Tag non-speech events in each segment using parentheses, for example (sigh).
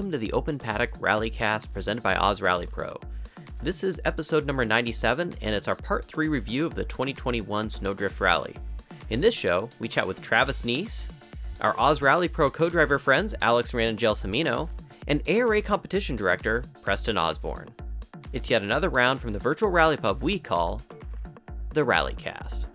welcome to the Open Paddock Rallycast presented by Oz Rally Pro. This is episode number 97, and it's our part 3 review of the 2021 Snowdrift Rally. In this show, we chat with Travis Neese, our Oz Rally Pro co driver friends Alex Rand and Gelsomino, and ARA competition director Preston Osborne. It's yet another round from the virtual rally pub we call the Rallycast.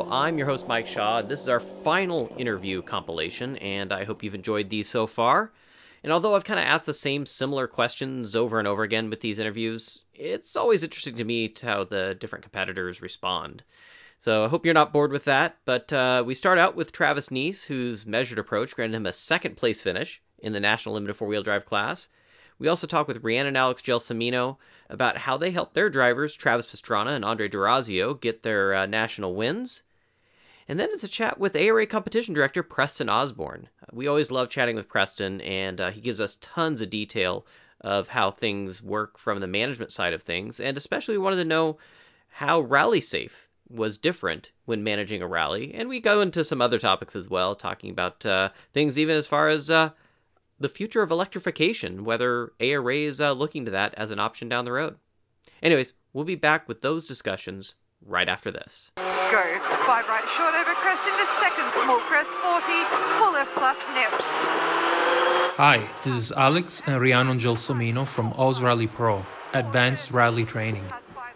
Hello, I'm your host, Mike Shaw. This is our final interview compilation, and I hope you've enjoyed these so far. And although I've kind of asked the same similar questions over and over again with these interviews, it's always interesting to me to how the different competitors respond. So I hope you're not bored with that. But uh, we start out with Travis Neese, whose measured approach granted him a second place finish in the National Limited Four Wheel Drive class. We also talk with Rhiannon and Alex Gelsomino about how they helped their drivers, Travis Pastrana and Andre D'Orazio, get their uh, national wins. And then it's a chat with ARA competition director Preston Osborne. We always love chatting with Preston, and uh, he gives us tons of detail of how things work from the management side of things, and especially we wanted to know how Rally Safe was different when managing a rally. And we go into some other topics as well, talking about uh, things even as far as uh, the future of electrification, whether ARA is uh, looking to that as an option down the road. Anyways, we'll be back with those discussions right after this. Go. Five right short over crest into second small crest 40, full left plus nips. Hi, this is Alex and Rhiannon Gelsomino from Oz Rally Pro, Advanced Rally Training.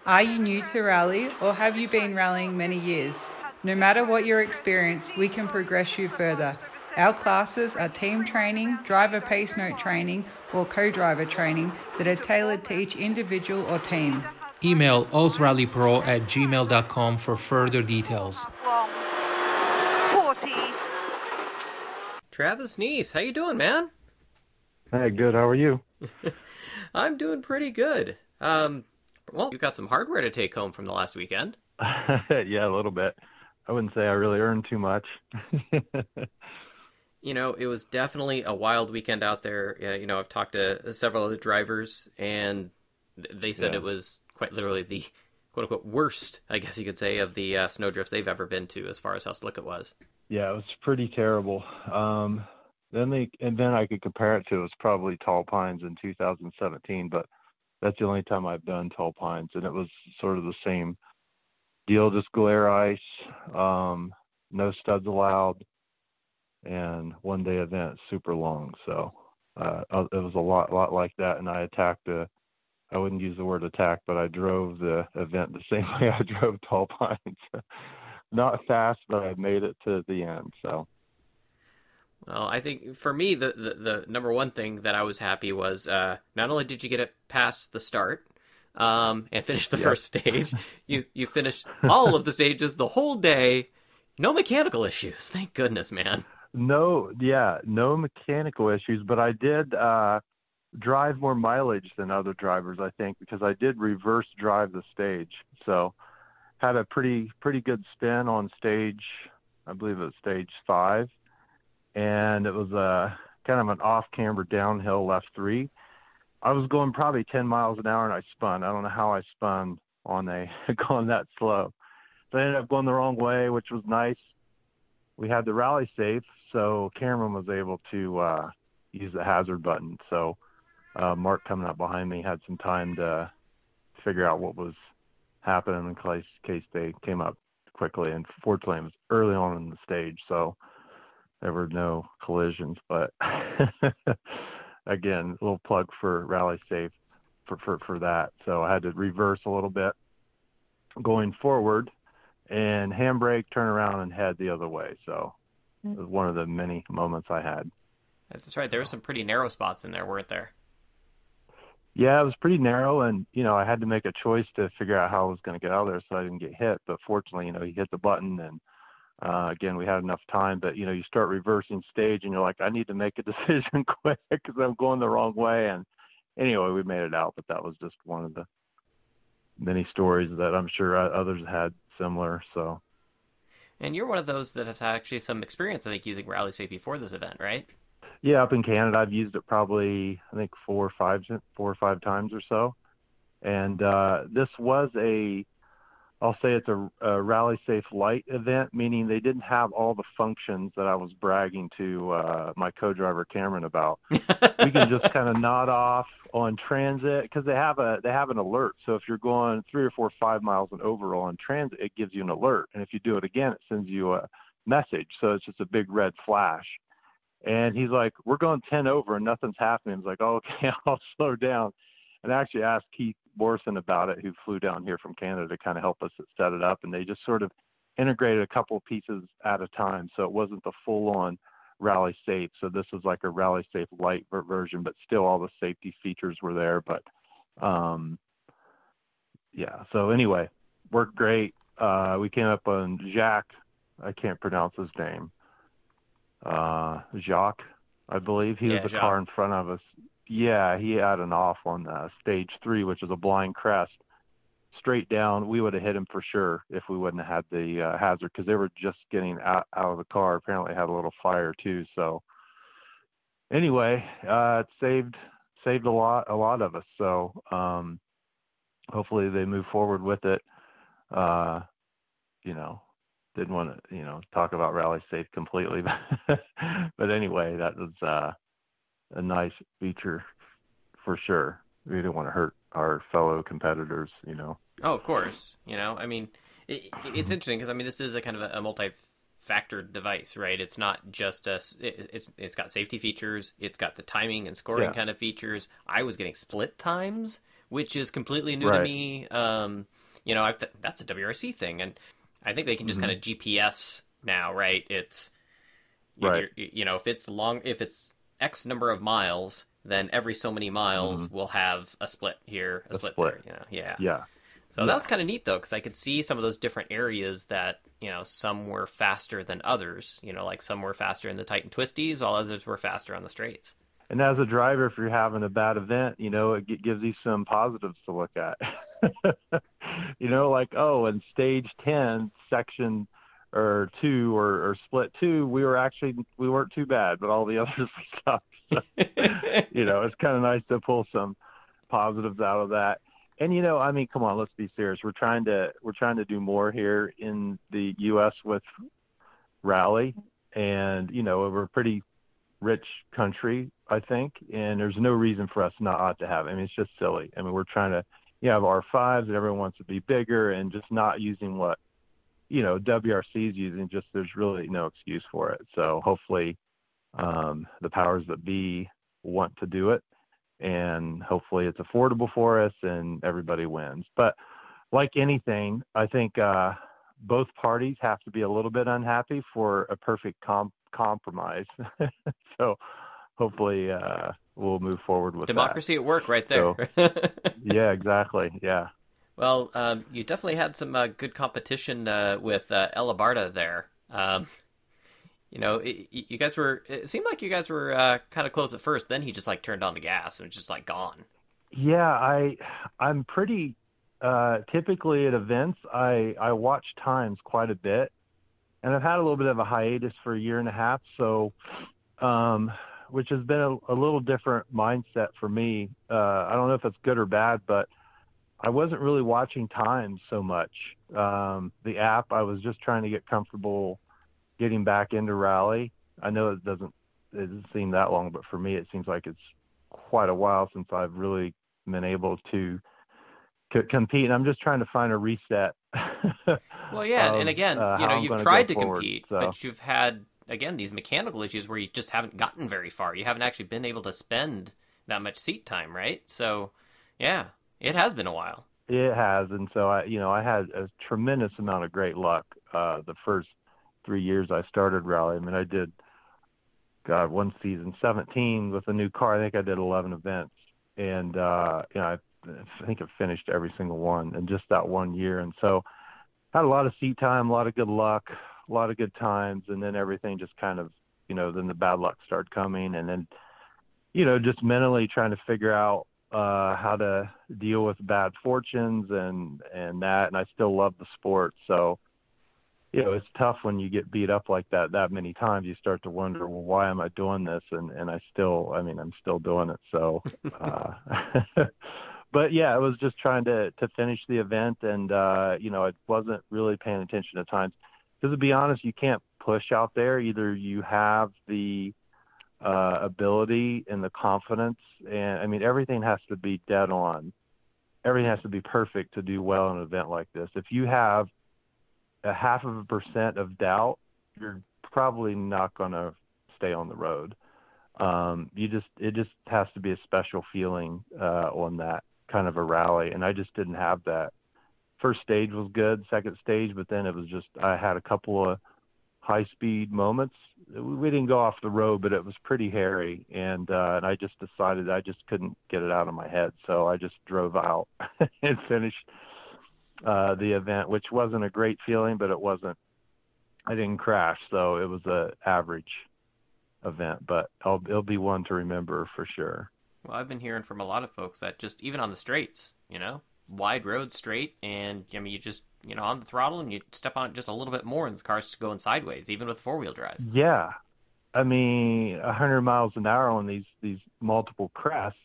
Are you new to rally or have you been rallying many years? No matter what your experience, we can progress you further. Our classes are team training, driver pace note training, or co driver training that are tailored to each individual or team. Email ozrallypro at gmail.com for further details. Travis Neese, how you doing, man? Hey, good. How are you? (laughs) I'm doing pretty good. Um, well, you got some hardware to take home from the last weekend. (laughs) yeah, a little bit. I wouldn't say I really earned too much. (laughs) you know, it was definitely a wild weekend out there. You know, I've talked to several other drivers, and they said Yeah. it was quite literally the quote unquote worst, I guess you could say, of the uh, snowdrifts they've ever been to as far as how slick it was. yeah, it was pretty terrible. Um, then they and then I could compare it to it was probably Tall Pines in 2017, but that's the only time I've done Tall Pines, and it was sort of the same deal, just glare ice, um, no studs allowed, and one day event, super long. So uh, it was a lot, lot like that, and I attacked the. I wouldn't use the word attack, but I drove the event the (laughs) same way I drove Tall Pines. (laughs) Not fast, but I made it to the end. So Well, I think for me, the, the, the number one thing that I was happy was uh, not only did you get it past the start um, and finish the Yeah. first stage, (laughs) you you finished all of the stages the whole day, no mechanical issues. Thank goodness, man. no, yeah, no mechanical issues, but I did uh, drive more mileage than other drivers, I think, because I did reverse drive the stage. So had a pretty pretty good spin on stage, I believe it was stage five, and it was a kind of an off-camber downhill left three. I was going probably 10 miles an hour and I spun. I don't know how I spun on a (laughs) going that slow. But I ended up going the wrong way, which was nice. We had the rally safe, so Cameron was able to uh, use the hazard button. So uh, Mark coming up behind me had some time to figure out what was happening in case, case they came up quickly. And fortunately, it was early on in the stage, so there were no collisions. But (laughs) again, a little plug for Rally Safe for, for, for that. So I had to reverse a little bit going forward and handbrake, turn around, and head the other way. So it was one of the many moments I had. That's right. There were some pretty narrow spots in there, weren't there? Yeah, it was pretty narrow, and you know I had to make a choice to figure out how I was going to get out of there so I didn't get hit. But fortunately, you know, he hit the button, and uh, again we had enough time. But you know, you start reversing stage, and you're like, I need to make a (laughs) decision quick because I'm going the wrong way. And anyway, we made it out. But that was just one of the many stories that I'm sure others had similar. So And you're one of those that has actually some experience, I think, using Rally Safe before this event, right? Yeah, up in Canada, I've used it probably I think four or five four or five times or so. And uh, this was a I'll say it's a, a, rally safe light event, meaning they didn't have all the functions that I was bragging to uh, my co-driver Cameron about. (laughs) we can just kind of nod off on transit because they have a they have an alert. So if you're going three or four, five miles and over on transit, it gives you an alert, and if you do it again, it sends you a message. So it's just a big red flash. And he's like, "We're going 10 over and nothing's happening." He's like, oh, (laughs) "Okay, I'll slow down." And I actually asked Keith Morrison about it, who flew down here from Canada to kind of help us set it up, and they just sort of integrated a couple of pieces at a time, so it wasn't the full-on rally safe. So this was like a rally safe light version, but still all the safety features were there. But um, yeah, so anyway, worked great. Uh, we came up on Jack. I can't pronounce his name. Uh, Jacques, I believe he yeah, was the Jacques. car in front of us. Yeah, he had an off on uh, stage three, which is a blind crest, straight down. We would have hit him for sure if we wouldn't have had the uh, hazard because they were just getting out, out of the car. Apparently, had a little fire too. So anyway, uh, it saved saved a lot a lot of us. So um, hopefully they move forward with it. Uh, you know, didn't want to you know talk about rally safe completely, (laughs) but but anyway, that was. Uh, a nice feature for sure. We didn't want to hurt our fellow competitors, you know. Oh, of course. You know, I mean, it, it's interesting because I mean, this is a kind of a, a multi-factor device, right? It's not just a. It, it's it's got safety features. It's got the timing and scoring Yeah. kind of features. I was getting split times, which is completely new to me. Um, you know, I've th- that's a WRC thing, and I think they can just Mhm. kind of GPS now, right? It's you- Right. you're- know, if it's long, if it's X number of miles, then every so many miles we'll have a split here, a, Mm-hmm. A split, split. there. You know, yeah. Yeah. So Yeah. that was kind of neat though, because I could see some of those different areas that you know some were faster than others. You know, like some were faster in the tight and twisties, while others were faster on the straights. And as a driver, if you're having a bad event, you know, it gives you some positives to look at. (laughs) (laughs) you know, like, oh, in stage 10, section or two or, or split two, we were actually, we weren't too bad, but all the (laughs) others were stuck. So, (laughs) you know, it's kind of nice to pull some positives out of that. And you know, I mean, come on, let's be serious. We're trying to we're trying to do more here in the U.S. with rally, and you know, we're a pretty rich country, I think, and there's no reason for us not to have. I mean, it's just silly. I mean, we're trying to you have R5s, and everyone wants to be bigger, and just not using what you know WRC is using. Just there's really no excuse for it. So hopefully, um, the powers that be want to do it and hopefully it's affordable for us and everybody wins. But like anything, I think uh, both parties have to be a little bit unhappy for a perfect com- compromise. (laughs) so hopefully uh, we'll move forward with Democracy at work, right there. that. (laughs) Yeah, exactly. Yeah. well, um, you definitely had some uh, good competition uh, with uh, Ella Barta there. Um, you know, it, it- you guys were. It seemed like you guys were uh, kind of close at first. Then he just like turned on the gas and was just like gone. Yeah, I I'm pretty uh typically at events I I watch times quite a bit. And I've had a little bit of a hiatus for a year and a half, so um which has been a, a little different mindset for me. Uh I don't know if it's good or bad, but I wasn't really watching time so much. Um the app I was just trying to get comfortable getting back into rally. I know it doesn't it doesn't seem that long, but for me it seems like it's quite a while since I've really been able to c- compete. And I'm just trying to find a reset. (laughs) Well, yeah, of, and again, uh, you know, you've tried to forward, compete, so. but you've had again these mechanical issues where you just haven't gotten very far. You haven't actually been able to spend that much seat time, right? So, yeah, it has been a while. It has, and so I, you know, I had a tremendous amount of great luck uh, the first three years I started rally. I mean, I did, God, one season, 17 with a new car. I think I did 11 events, and uh, you know, I, I think I finished every single one in just that one year. And so, had a lot of seat time, a lot of good luck, a lot of good times, and then everything just kind of, you know, then the bad luck started coming, and then, you know, just mentally trying to figure out uh, how to deal with bad fortunes and and that. And I still love the sport, so you know it's tough when you get beat up like that that many times. You start to wonder, well, why am I doing this? And and I still, I mean, I'm still doing it. So, uh, (laughs) but yeah, I was just trying to to finish the event, and uh, you know, I wasn't really paying attention at times. Because to be honest, you can't push out there. Either you have the uh, ability and the confidence, and I mean, everything has to be dead on. Everything has to be perfect to do well in an event like this. If you have a half of a percent of doubt, you're probably not going to stay on the road. Um, you just it just has to be a special feeling uh, on that kind of a rally, and I just didn't have that. First stage was good, second stage, but then it was just I had a couple of high speed moments. We didn't go off the road, but it was pretty hairy, and uh, and I just decided I just couldn't get it out of my head, so I just drove out (laughs) and finished uh, the event, which wasn't a great feeling, but it wasn't. I didn't crash, so it was a average event, but I'll, it'll be one to remember for sure. Well, I've been hearing from a lot of folks that just even on the straights, you know, wide road straight, and I mean, you just you know on the throttle and you step on it just a little bit more, and the car's going sideways, even with four wheel drive. Yeah, I mean, hundred miles an hour on these these multiple crests,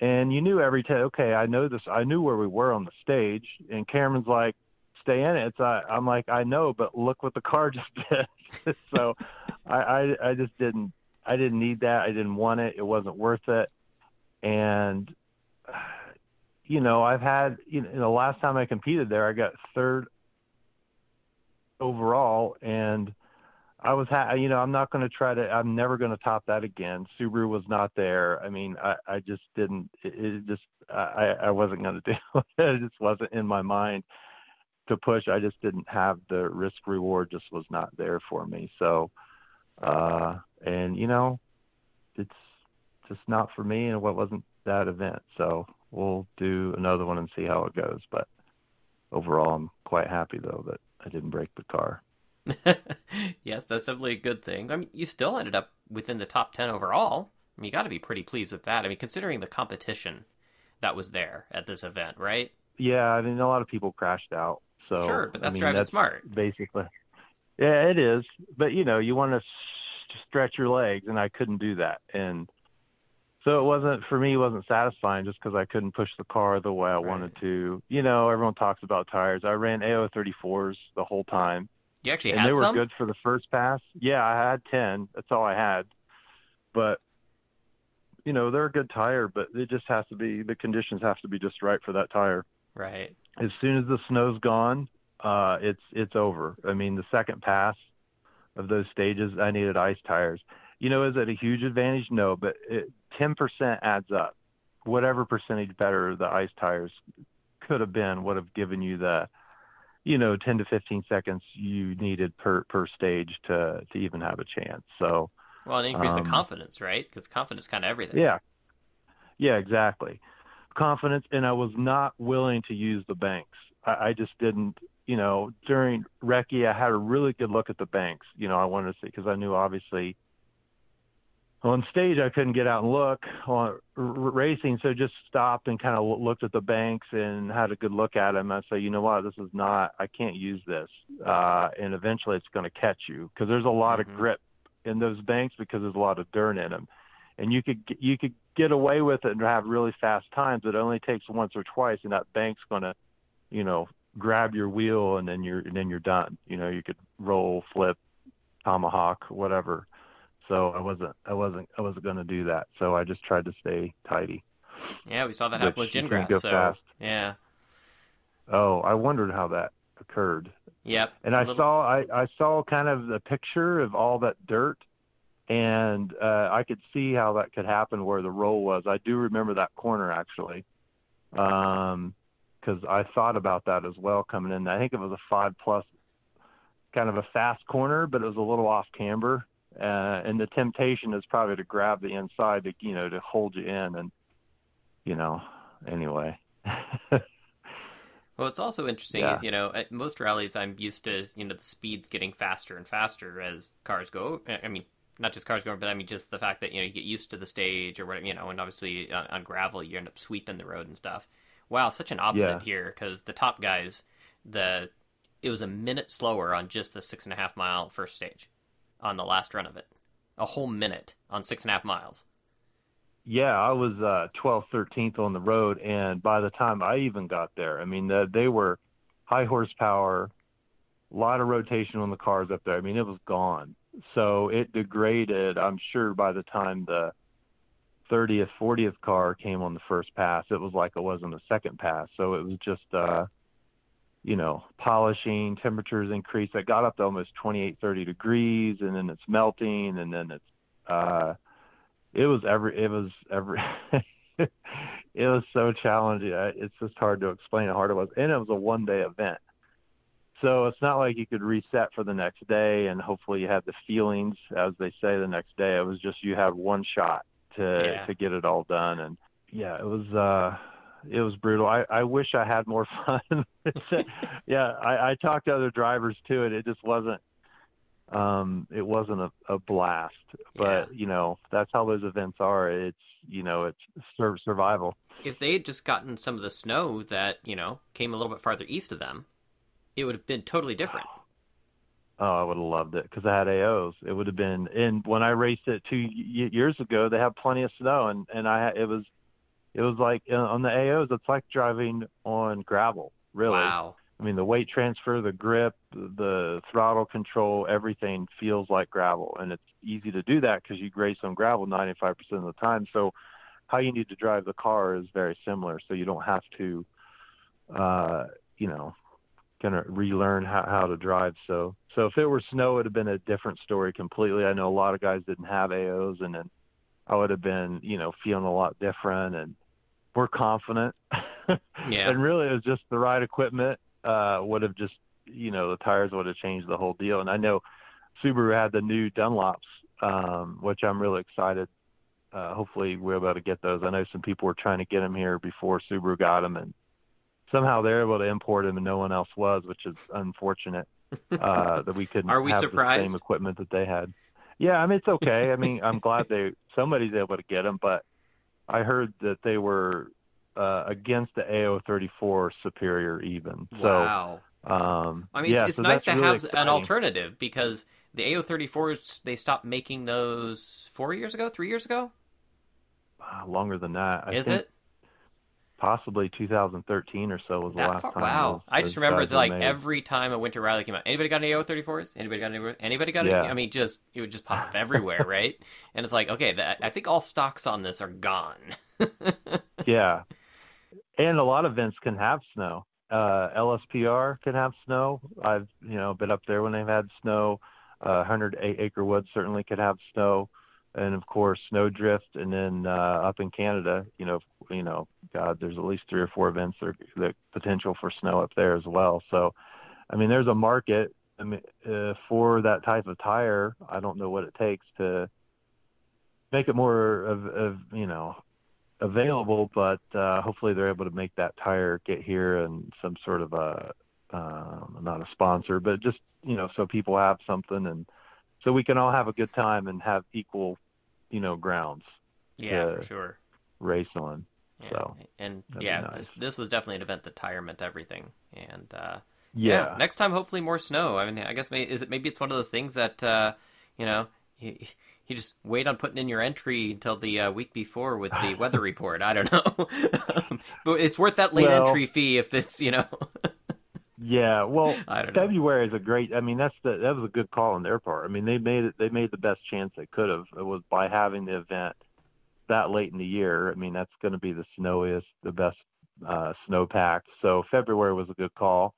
and you knew every time. Okay, I know this. I knew where we were on the stage, and Cameron's like, "Stay in it." It's I, I'm like, I know, but look what the car (laughs) just did. so, I, I I just didn't. I didn't need that. I didn't want it. It wasn't worth it and you know I've had you know the last time I competed there I got third overall and I was ha- you know I'm not going to try to I'm never going to top that again. Subaru was not there. I mean I I just didn't it, it just I I wasn't going to do (laughs) it. It just wasn't in my mind to push. I just didn't have the risk reward just was not there for me. So uh and you know it's just not for me and what wasn't that event. So we'll do another one and see how it goes. But overall, I'm quite happy though that I didn't break the car. (laughs) yes, that's definitely a good thing. I mean, you still ended up within the top 10 overall. I mean, you got to be pretty pleased with that. I mean, considering the competition that was there at this event, right? Yeah, I mean, a lot of people crashed out. So Sure, but that's I mean, driving that's smart. Basically. Yeah, it is. But, you know, you want to stretch your legs, and I couldn't do that. And so it wasn't for me. It wasn't satisfying just because I couldn't push the car the way I right. wanted to. You know, everyone talks about tires. I ran AO34s the whole time. You actually and had they some? were good for the first pass. Yeah, I had ten. That's all I had. But you know, they're a good tire, but it just has to be the conditions have to be just right for that tire. Right. As soon as the snow's gone, uh, it's it's over. I mean, the second pass of those stages, I needed ice tires. You know, is it a huge advantage? No, but it, 10% adds up. Whatever percentage better the ice tires could have been would have given you the, you know, 10 to 15 seconds you needed per, per stage to, to even have a chance. So, well, it increased um, the confidence, right? Because confidence kind of everything. Yeah. Yeah, exactly. Confidence. And I was not willing to use the banks. I, I just didn't, you know, during Recce, I had a really good look at the banks. You know, I wanted to see because I knew obviously on stage I couldn't get out and look on r- racing, so just stopped and kind of looked at the banks and had a good look at them. I say, you know what, this is not. I can't use this, uh, and eventually it's going to catch you because there's a lot Mhm. of grip in those banks because there's a lot of dirt in them, and you could get- you could get away with it and have really fast times. It only takes once or twice, and that bank's going to, you know, grab your wheel and then you're and then you're done. You know, you could roll, flip, tomahawk, whatever. So I wasn't I wasn't I wasn't going to do that. So I just tried to stay tidy. Yeah, we saw that happen with can Gingrass. So, fast. yeah. Oh, I wondered how that occurred. Yep. And I little- saw I, I saw kind of the picture of all that dirt and uh, I could see how that could happen where the roll was. I do remember that corner actually. Um because I thought about that as well coming in. I think it was a five plus kind of a fast corner, but it was a little off camber. Uh, and the temptation is probably to grab the inside to you know to hold you in and you know anyway (laughs) Well, it's also interesting Yeah. is you know at most rallies I'm used to you know the speeds getting faster and faster as cars go. I mean, not just cars going, but I mean just the fact that you know you get used to the stage or whatever you know, and obviously on, on gravel you end up sweeping the road and stuff. Wow, such an opposite Yeah. here because the top guys, the it was a minute slower on just the six and a half mile first stage, on the last run of it, a whole minute on six and a half miles. yeah, I was uh, 12th, 13th on the road, and by the time I even got there, I mean, the, they were high horsepower, a lot of rotation on the cars up there. I mean, it was gone. So it degraded. I'm sure by the time the 30th, 40th car came on the first pass, it was like it was on the second pass. So it was just, uh, you know, polishing, temperatures increased. It got up to almost 28, 30 degrees, and then it's melting, and then it's, uh, it was every, it was every, (laughs) it was so challenging. It's just hard to explain how hard it was. And it was a one day event. So it's not like you could reset for the next day and hopefully you had the feelings, as they say, the next day. It was just you had one shot to Yeah. to get it all done, and yeah, it was uh, it was brutal. I I wish I had more (laughs) fun. yeah, I, I talked to other drivers too, and it just wasn't um it wasn't a, a blast but you know that's how those events are it's you know it's sur- survival If they had just gotten some of the snow that, you know, came a little bit farther east of them, it would have been totally different. Oh, I would have loved it because I had AOs. It would have been. And when I raced it two y- years ago, they had plenty of snow, and and I it was, it was like uh, on the AOs, it's like driving on gravel. Really. Wow. I mean, the weight transfer, the grip, the throttle control, everything feels like gravel, and it's easy to do that because you graze on gravel 95% of the time. So, how you need to drive the car is very similar. So you don't have to, uh, you know, kind of relearn how, how to drive. So, so if it were snow, it'd have been a different story completely. I know a lot of guys didn't have AOs, and then I would have been, you know, feeling a lot different and more confident. (laughs) Yeah. and really, it was just the right equipment uh, would have just, you know, the tires would have changed the whole deal. And I know Subaru had the new Dunlops, um, which I'm really excited. Uh, hopefully, we're able to get those. I know some people were trying to get them here before Subaru got them, and somehow they're able to import them, and no one else was, which is unfortunate uh, (laughs) that we couldn't Are we have surprised? the same equipment that they had. Yeah, I mean it's okay. I mean I'm glad they somebody's able to get them, but I heard that they were uh, against the AO34 Superior even. wow. So um, I mean, yeah, it's, it's so nice to really have exciting. an alternative because the AO34s, they stopped making those four years ago, three years ago? Uh, longer than that. I Is think it? Possibly 2013 or so was the That last far? time. Wow. those- I just remember that, like made. every time a winter rally came out, anybody got any AO34s? Anybody got any? Anybody got any? Yeah. I mean, just it would just pop up (laughs) everywhere, right? And it's like, okay, that, I think all stocks on this are gone. (laughs) Yeah, and a lot of events can have snow. Uh, LSPR can have snow. I've you know been up there when they've had snow. Uh, Acre Woods certainly could have snow, and of course Snowdrift. And then uh, up in Canada, you know, you know, God, there's at least three or four events that, that potential for snow up there as well. So, I mean, there's a market. I mean, uh, for that type of tire. I don't know what it takes to make it more of, of you know available, but uh, hopefully they're able to make that tire get here and some sort of a um, not a sponsor, but just you know so people have something and so we can all have a good time and have equal you know grounds yeah, Yeah. for sure. race on. Yeah. So, and yeah, nice. this this was definitely an event that tire meant everything. And uh, Yeah, next time, hopefully more snow. I mean, I guess may, is it maybe it's one of those things that uh, you know you, you just wait on putting in your entry until the uh, week before with the (laughs) weather report. I don't know, (laughs) but it's worth that late Well- entry fee if it's you know. (laughs) yeah. Well, (laughs) I don't know. February is a great. I mean, that's the that was a good call on their part. I mean, they made it. They made the best chance they could have. It was by having the event that late in the year. I mean, that's going to be the snowiest, the best uh, snowpack. So February was a good call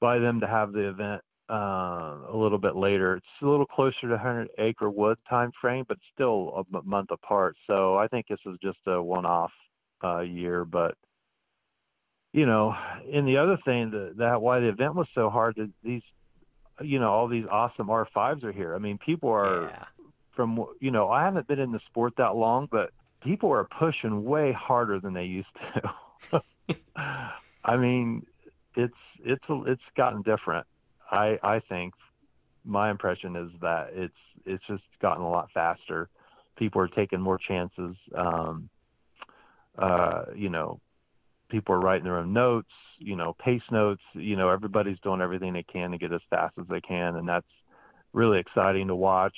by them to have the event uh, a little bit later. It's a little closer to 100 acre wood time frame, but still a month apart. So I think this is just a one-off uh, year, but you know, and the other thing that, that why the event was so hard that these, you know, all these awesome R5s are here. I mean, people are yeah. from, you know, I haven't been in the sport that long, but people are pushing way harder than they used to. (laughs) I mean, it's it's it's gotten different. I I think my impression is that it's it's just gotten a lot faster. People are taking more chances. Um, uh, you know, people are writing their own notes. You know, pace notes. You know, everybody's doing everything they can to get as fast as they can, and that's really exciting to watch.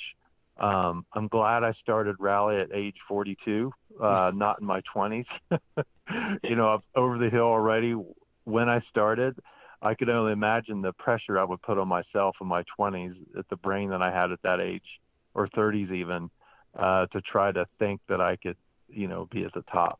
Um, I'm glad I started rally at age 42, uh, (laughs) not in my 20s. (laughs) you know, I'm over the hill already. When I started, I could only imagine the pressure I would put on myself in my 20s at the brain that I had at that age, or 30s even, uh, to try to think that I could, you know, be at the top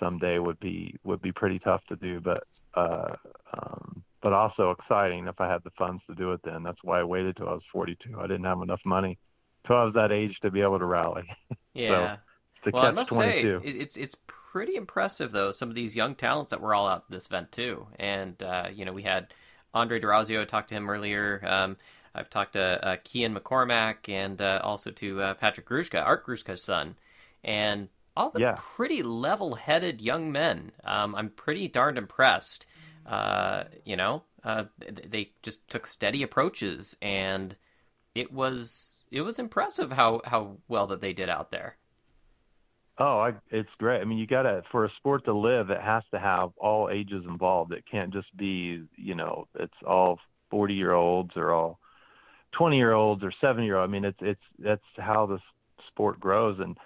someday would be would be pretty tough to do. But uh, um, but also exciting if I had the funds to do it then. That's why I waited till I was 42. I didn't have enough money till I was that age to be able to rally. (laughs) Yeah. so, well, I must 22. say, it's it's pretty impressive though. Some of these young talents that were all out this event too, and uh, you know we had Andre Durazio. I talked to him earlier. Um, I've talked to uh, Kian McCormack and uh, also to uh, Patrick Grushka, Art Grushka's son, and all the Yeah. pretty level-headed young men. Um, I'm pretty darned impressed. Uh, you know, uh, they just took steady approaches, and it was it was impressive how how well that they did out there. Oh, I, it's great. I mean, you gotta for a sport to live, it has to have all ages involved. It can't just be, you know, it's all forty year olds or all twenty year olds or seven year olds. I mean, it's it's that's how this sport grows. And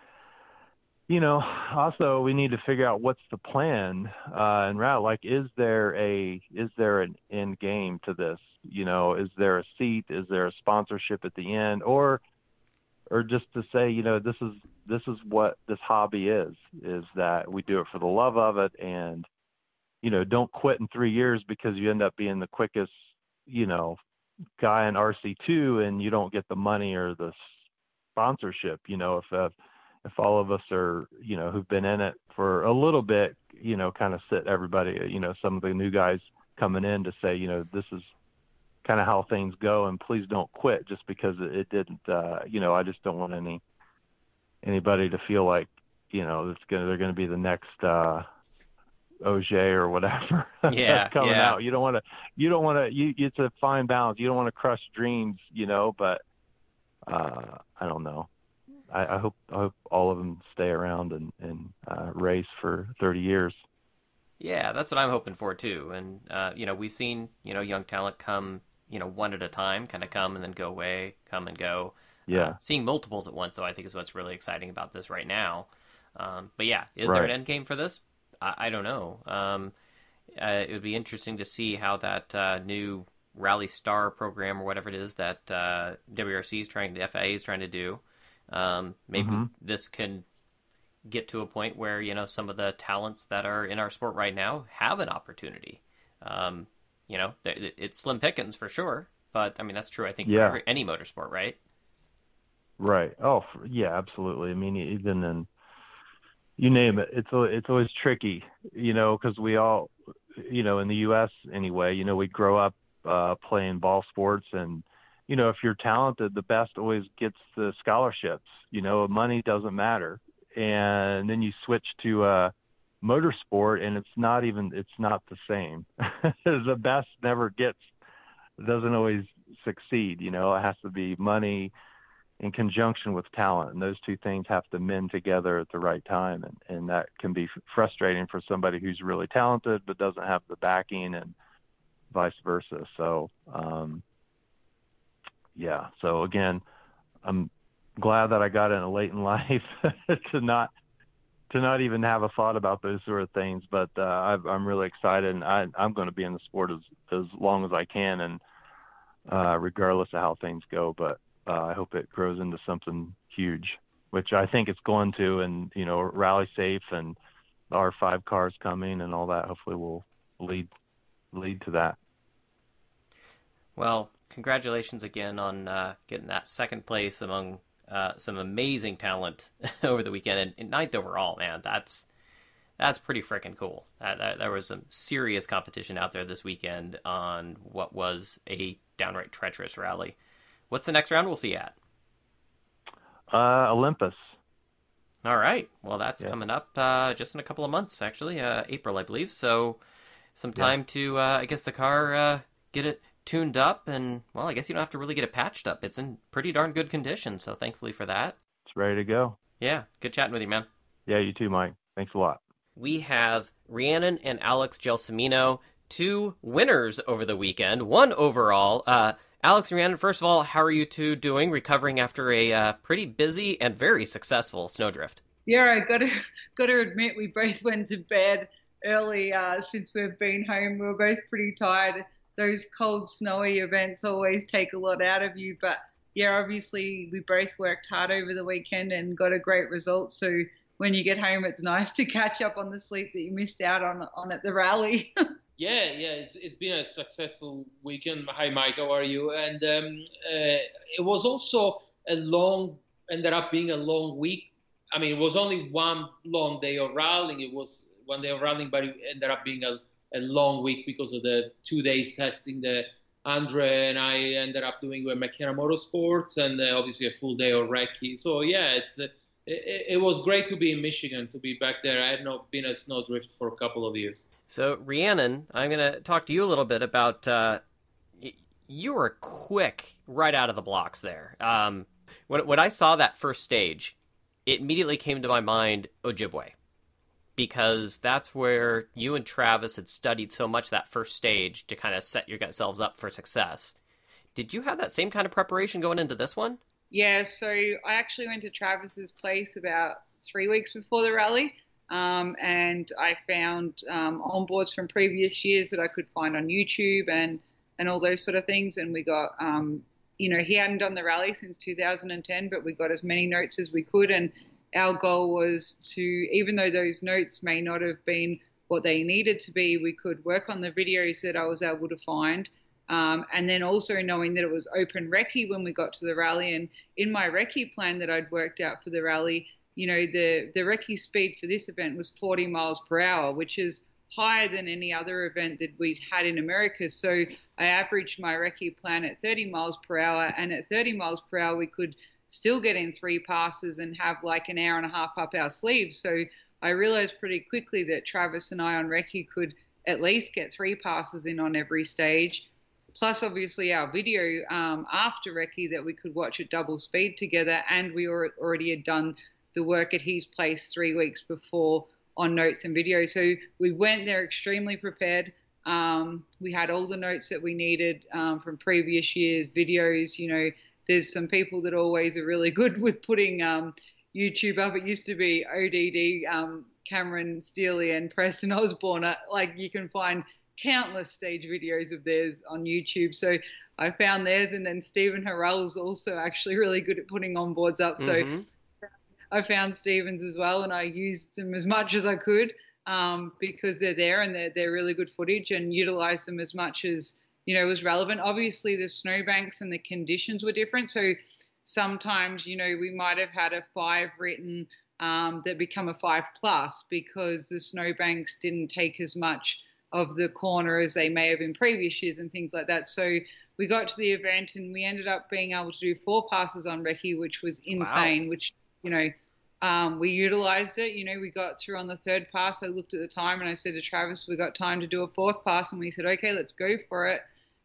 you know, also we need to figure out what's the plan uh, and route. Like, is there a is there an end game to this? You know, is there a seat? Is there a sponsorship at the end, or or just to say, you know, this is this is what this hobby is is that we do it for the love of it and you know don't quit in three years because you end up being the quickest you know guy in rc2 and you don't get the money or the sponsorship you know if uh, if all of us are you know who've been in it for a little bit you know kind of sit everybody you know some of the new guys coming in to say you know this is kind of how things go and please don't quit just because it, didn't uh you know i just don't want any anybody to feel like you know it's gonna they're gonna be the next uh Ogier or whatever (laughs) Yeah, coming yeah. out. You don't want to you don't want to you it's a fine balance. You don't want to crush dreams, you know, but uh I don't know. I, I hope I hope all of them stay around and and uh race for 30 years. Yeah, that's what I'm hoping for too. And uh, you know, we've seen you know young talent come you know one at a time, kind of come and then go away, come and go. Yeah. Uh, seeing multiples at once, though, I think is what's really exciting about this right now. Um, but yeah, is there an end game for this? I, I don't know. Um, uh, it would be interesting to see how that uh, new Rally Star program or whatever it is that uh, WRC is trying, the FIA is trying to do. Um, maybe Mhm. this can get to a point where you know some of the talents that are in our sport right now have an opportunity. Um, you know, it's slim pickings for sure, but I mean that's true. I think for Yeah. every, any motorsport, right? Right. Oh, for, yeah, absolutely. I mean, even in you name it, it's it's always tricky, you know, because we all, you know, in the U.S. anyway, you know, we grow up uh, playing ball sports, and you know, if you're talented, the best always gets the scholarships. You know, money doesn't matter, and then you switch to uh, motorsport, and it's not even it's not the same. (laughs) the best never gets doesn't always succeed. You know, it has to be money in conjunction with talent and those two things have to mend together at the right time and, and that can be frustrating for somebody who's really talented but doesn't have the backing and vice versa so um yeah so again i'm glad that i got in late in (laughs) life to not to not even have a thought about those sort of things but uh I've, i'm really excited and I, i'm going to be in the sport as as long as i can and uh regardless of how things go but uh, I hope it grows into something huge, which I think it's going to. And you know, rally safe and R5 cars coming and all that. Hopefully, will lead lead to that. Well, congratulations again on uh, getting that second place among uh, some amazing talent (laughs) over the weekend and, and ninth overall. Man, that's that's pretty freaking cool. That, that, there was some serious competition out there this weekend on what was a downright treacherous rally. What's the next round we'll see at? Uh, Olympus. All right. Well, that's Yeah. coming up uh, just in a couple of months, actually, uh, April, I believe. So, some time to, uh, I guess, the car uh, get it tuned up, and well, I guess you don't have to really get it patched up. It's in pretty darn good condition. So, thankfully for that. It's ready to go. Yeah, good chatting with you, man. Yeah, you too, Mike. Thanks a lot. We have Rhiannon and Alex Gelsomino, two winners over the weekend, one overall. Uh, Alex and Rhiannon, first of all, how are you two doing? Recovering after a uh, pretty busy and very successful snowdrift. Yeah, I got to got to admit we both went to bed early uh, since we've been home. We were both pretty tired. Those cold, snowy events always take a lot out of you, but yeah, obviously we both worked hard over the weekend and got a great result. So when you get home, it's (laughs) nice to catch up on the sleep that you missed out on on at the rally. (laughs) yeah, yeah, it's, it's been a successful weekend. Hi, Mike, how are you? And um, uh, it was also a long, ended up being a long week. I mean, it was only one long day of rallying. It was one day of rallying, but it ended up being a, a long week because of the two days testing the Andre and I ended up doing with McKenna Motorsports and uh, obviously a full day of recce. So yeah, it's uh, it, it, was great to be in Michigan, to be back there. I had not been a snowdrift for a couple of years. So Rhiannon, I'm going to talk to you a little bit about. Uh, you were quick right out of the blocks there. Um, when when I saw that first stage, it immediately came to my mind Ojibwe because that's where you and Travis had studied so much that first stage to kind of set yourselves up for success. Did you have that same kind of preparation going into this one? Yeah, so I actually went to Travis's place about three weeks before the rally, um, and I found um, onboards from previous years that I could find on YouTube and and all those sort of things. And we got, um, you know, he hadn't done the rally since 2010, but we got as many notes as we could, and our goal was to, even though those notes may not have been what they needed to be, we could work on the videos that I was able to find. Um, and then also knowing that it was open recce when we got to the rally. And in my recce plan that I'd worked out for the rally, you know, the, the recce speed for this event was 40 miles per hour, which is higher than any other event that we'd had in America. So I averaged my recce plan at 30 miles per hour. And at 30 miles per hour, we could still get in three passes and have like an hour and a half up our sleeves. So I realized pretty quickly that Travis and I on recce could at least get three passes in on every stage. Plus, obviously, our video um, after recce that we could watch at double speed together, and we already had done the work at his place three weeks before on notes and video. So we went there extremely prepared. Um, we had all the notes that we needed um, from previous years, videos, you know, there's some people that always are really good with putting um, YouTube up. It used to be ODD, um, Cameron Steely, and Preston Osborne. Uh, like you can find countless stage videos of theirs on YouTube. So I found theirs, and then Stephen Harrell is also actually really good at putting onboards up. So mm-hmm. I found Stevens as well, and I used them as much as I could um, because they're there and they're, they're really good footage, and utilize them as much as you know, was relevant. Obviously, the snowbanks and the conditions were different. So sometimes, you know, we might have had a five written um, that become a five plus because the snowbanks didn't take as much of the corner as they may have in previous years and things like that. So we got to the event and we ended up being able to do four passes on recce, which was insane. Wow. Which you know. Um, we utilized it. You know, we got through on the third pass. I looked at the time and I said to Travis, "We got time to do a fourth pass," and we said, "Okay, let's go for it."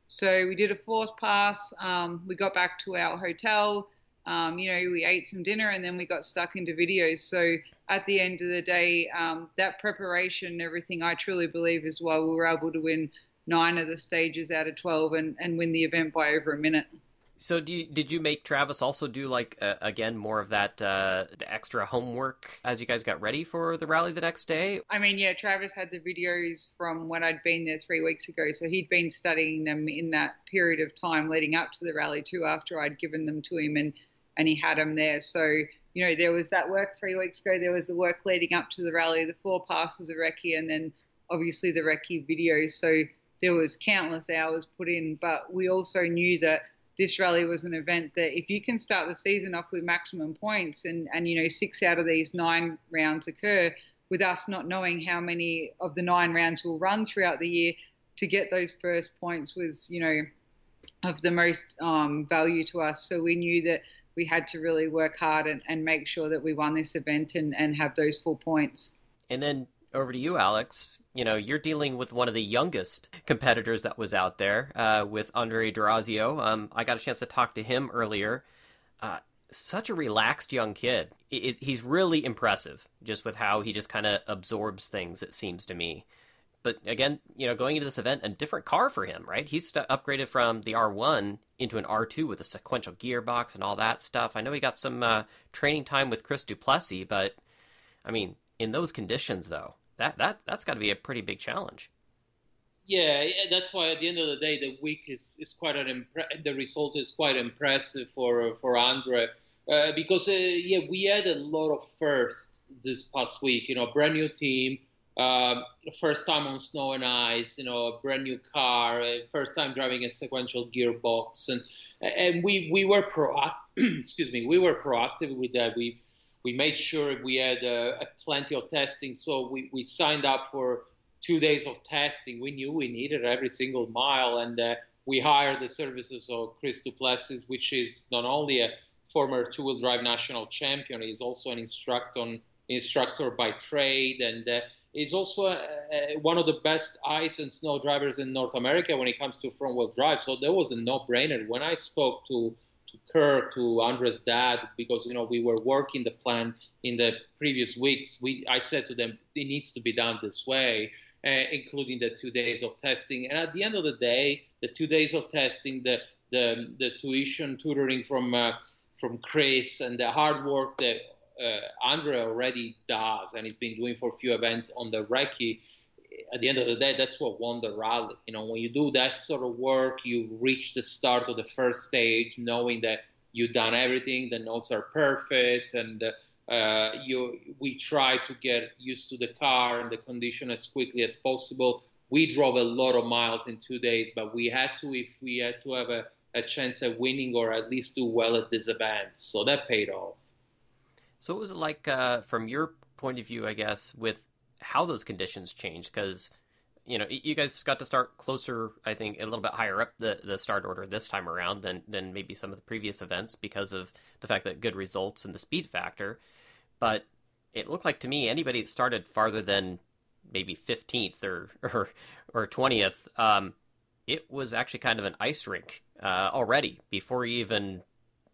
So we did a fourth pass. Um, we got back to our hotel. Um, you know, we ate some dinner and then we got stuck into videos. So at the end of the day, um, that preparation and everything, I truly believe is why we were able to win nine of the stages out of 12 and, and win the event by over a minute. So, you, did you make Travis also do like uh, again more of that uh, extra homework as you guys got ready for the rally the next day? I mean, yeah, Travis had the videos from when I'd been there three weeks ago, so he'd been studying them in that period of time leading up to the rally too. After I'd given them to him, and and he had them there, so you know there was that work three weeks ago. There was the work leading up to the rally, the four passes of recce, and then obviously the recce videos. So there was countless hours put in, but we also knew that this rally was an event that if you can start the season off with maximum points and, and you know six out of these nine rounds occur with us not knowing how many of the nine rounds will run throughout the year to get those first points was you know of the most um, value to us so we knew that we had to really work hard and, and make sure that we won this event and, and have those four points and then over to you, Alex. You know, you're dealing with one of the youngest competitors that was out there uh, with Andre Durazio. Um, I got a chance to talk to him earlier. Uh, such a relaxed young kid. It, it, he's really impressive just with how he just kind of absorbs things, it seems to me. but again, you know, going into this event, a different car for him, right? He's st- upgraded from the R1 into an R2 with a sequential gearbox and all that stuff. I know he got some uh, training time with Chris Duplessis, but I mean, in those conditions, though, that that that's got to be a pretty big challenge. Yeah, that's why at the end of the day, the week is, is quite an impre- the result is quite impressive for for Andre. Uh, because uh, yeah, we had a lot of firsts this past week. You know, brand new team, um, first time on snow and ice, you know, a brand new car, uh, first time driving a sequential gearbox, and and we we were proactive. (clears throat) excuse me, we were proactive with that. We we made sure we had uh, plenty of testing, so we we signed up for two days of testing. We knew we needed every single mile, and uh, we hired the services of Chris Duplessis, which is not only a former two-wheel drive national champion, he's also an instructor instructor by trade, and uh, is also uh, uh, one of the best ice and snow drivers in North America when it comes to front wheel drive. So that was a no brainer. When I spoke to to Kirk, to Andre's dad, because you know we were working the plan in the previous weeks, we I said to them it needs to be done this way, uh, including the two days of testing. And at the end of the day, the two days of testing, the the the tuition tutoring from uh, from Chris and the hard work that uh, Andre already does, and he's been doing for a few events on the recce. At the end of the day, that's what won the rally. You know, when you do that sort of work, you reach the start of the first stage, knowing that you've done everything, the notes are perfect, and uh, you we try to get used to the car and the condition as quickly as possible. We drove a lot of miles in two days, but we had to if we had to have a, a chance at winning or at least do well at this event. So that paid off. So, what was it like uh, from your point of view, I guess, with how those conditions changed? Because you know, you guys got to start closer, I think, a little bit higher up the, the start order this time around than than maybe some of the previous events because of the fact that good results and the speed factor. But it looked like to me anybody that started farther than maybe 15th (laughs) or or or 20th, um, it was actually kind of an ice rink uh, already before even,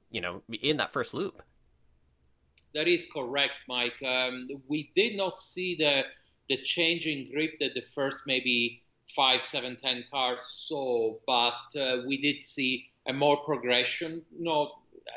you know, in that first loop. That is correct, Mike. Um, we did not see the the change in grip that the first maybe five, seven, ten cars saw, but uh, we did see a more progression. You know,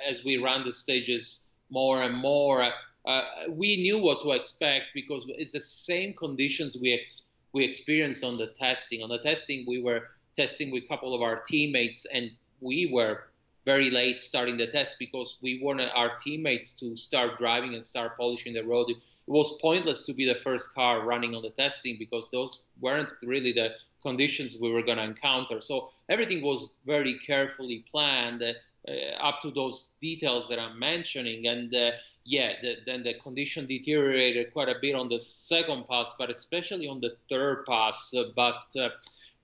as we ran the stages more and more, uh, we knew what to expect because it's the same conditions we ex- we experienced on the testing. On the testing, we were testing with a couple of our teammates, and we were very late starting the test because we wanted our teammates to start driving and start polishing the road. It was pointless to be the first car running on the testing because those weren't really the conditions we were going to encounter. So everything was very carefully planned. Uh, up to those details that I'm mentioning. And uh, yeah, the, then the condition deteriorated quite a bit on the second pass, but especially on the third pass. Uh, but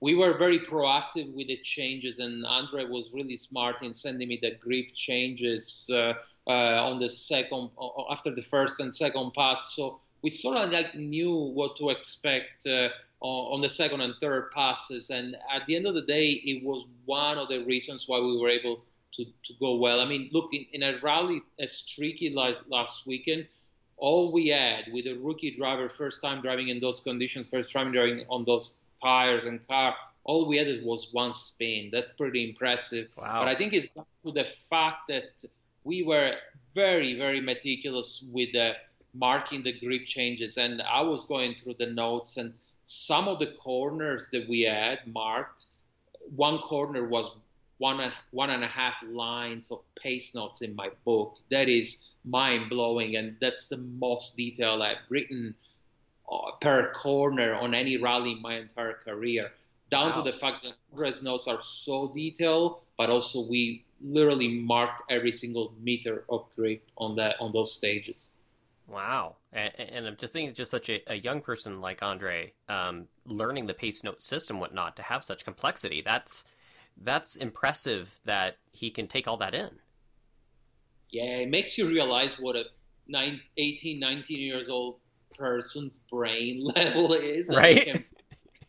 we were very proactive with the changes, and Andre was really smart in sending me the grip changes uh, uh, on the second after the first and second pass. So we sort of like knew what to expect uh, on the second and third passes. And at the end of the day, it was one of the reasons why we were able to, to go well. I mean, look, in, in a rally as tricky like last weekend, all we had with a rookie driver, first time driving in those conditions, first time driving on those tires and car. All we added was one spin. That's pretty impressive. Wow. But I think it's to the fact that we were very, very meticulous with the marking the grip changes. And I was going through the notes, and some of the corners that we had marked, one corner was one and, one and a half lines of pace notes in my book. That is mind blowing, and that's the most detail I've written per corner on any rally in my entire career. Down wow. to the fact that dress notes are so detailed, but also we literally marked every single meter of grip on that on those stages. Wow, and, and I'm just thinking, just such a, a young person like Andre, um, learning the pace note system, whatnot, to have such complexity. That's that's impressive that he can take all that in. Yeah, it makes you realize what a nine, 18, 19 years old person's brain (laughs) level is. Right.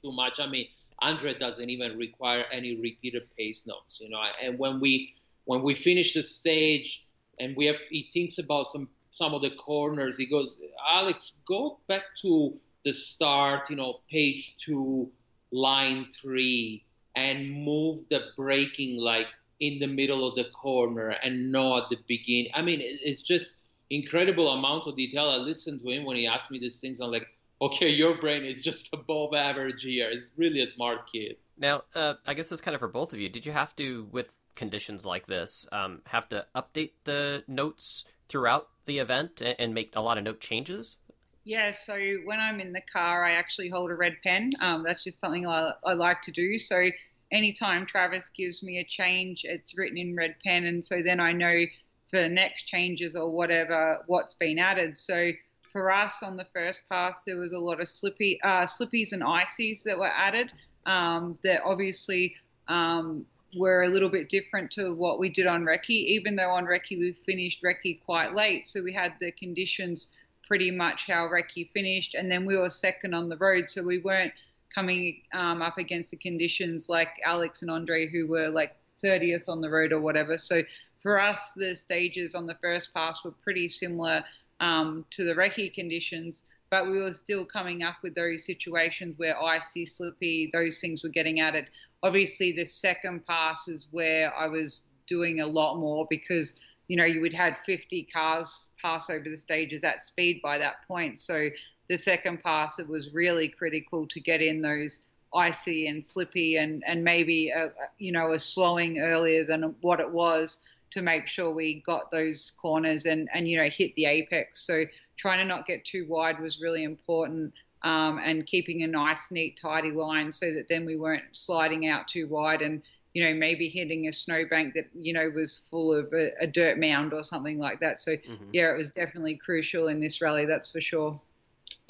Too much. I mean, Andre doesn't even require any repeated pace notes, you know. And when we when we finish the stage and we have, he thinks about some some of the corners. He goes, Alex, go back to the start, you know, page two, line three, and move the braking like in the middle of the corner and not at the beginning. I mean, it's just incredible amount of detail. I listened to him when he asked me these things. I'm like, okay, your brain is just (laughs) above average here. It's really a smart kid. Now, uh, I guess this is kind of for both of you. Did you have to, with conditions like this, um, have to update the notes throughout the event and, and make a lot of note changes? Yeah, so when I'm in the car, I actually hold a red pen. Um, that's just something I, I like to do. So anytime Travis gives me a change, it's written in red pen, and so then I know for next changes or whatever what's been added. So for us on the first pass, there was a lot of slippy, uh, slippies and ices that were added. Um, that obviously um, were a little bit different to what we did on recce. Even though on recce we finished recce quite late, so we had the conditions pretty much how recce finished, and then we were second on the road, so we weren't coming um, up against the conditions like Alex and Andre, who were like 30th on the road or whatever. So for us, the stages on the first pass were pretty similar um, to the recce conditions, but we were still coming up with those situations where icy, slippy, those things were getting added. Obviously, the second pass is where I was doing a lot more because you know, you would had 50 cars pass over the stages at speed by that point. So the second pass, it was really critical to get in those icy and slippy and, and maybe, a, you know, a slowing earlier than what it was to make sure we got those corners and, and, you know, hit the apex. So trying to not get too wide was really important. Um, and keeping a nice, neat, tidy line so that then we weren't sliding out too wide and, you know, maybe hitting a snowbank that, you know, was full of a, a dirt mound or something like that. So, mm-hmm. yeah, it was definitely crucial in this rally, that's for sure.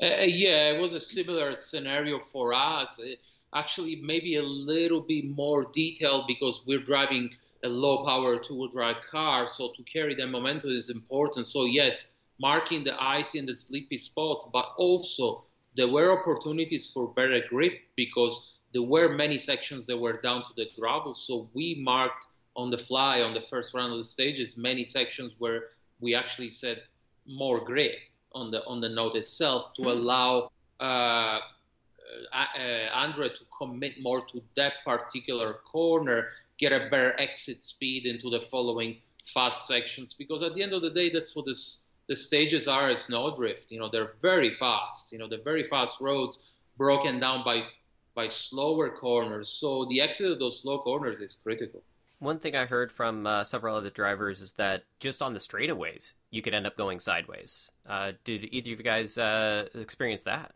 Uh, uh yeah, it was a similar scenario for us. Uh, actually, maybe a little bit more detailed because we're driving a low power two wheel drive car. So, to carry that momentum is important. So, yes, marking the icy and the sleepy spots, but also there were opportunities for better grip because there were many sections that were down to the gravel. So we marked on the fly on the first round of the stages many sections where we actually said more grip on the on the note itself to hmm. allow uh, uh, uh, Andre to commit more to that particular corner, get a better exit speed into the following fast sections. Because at the end of the day, that's what this, the stages are as snowdrift. You know, they're very fast. You know, they're very fast roads broken down by by slower corners. So the exit of those slow corners is critical. One thing I heard from uh, several other drivers is that just on the straightaways, you could end up going sideways. Uh, did either of you guys uh, experience that?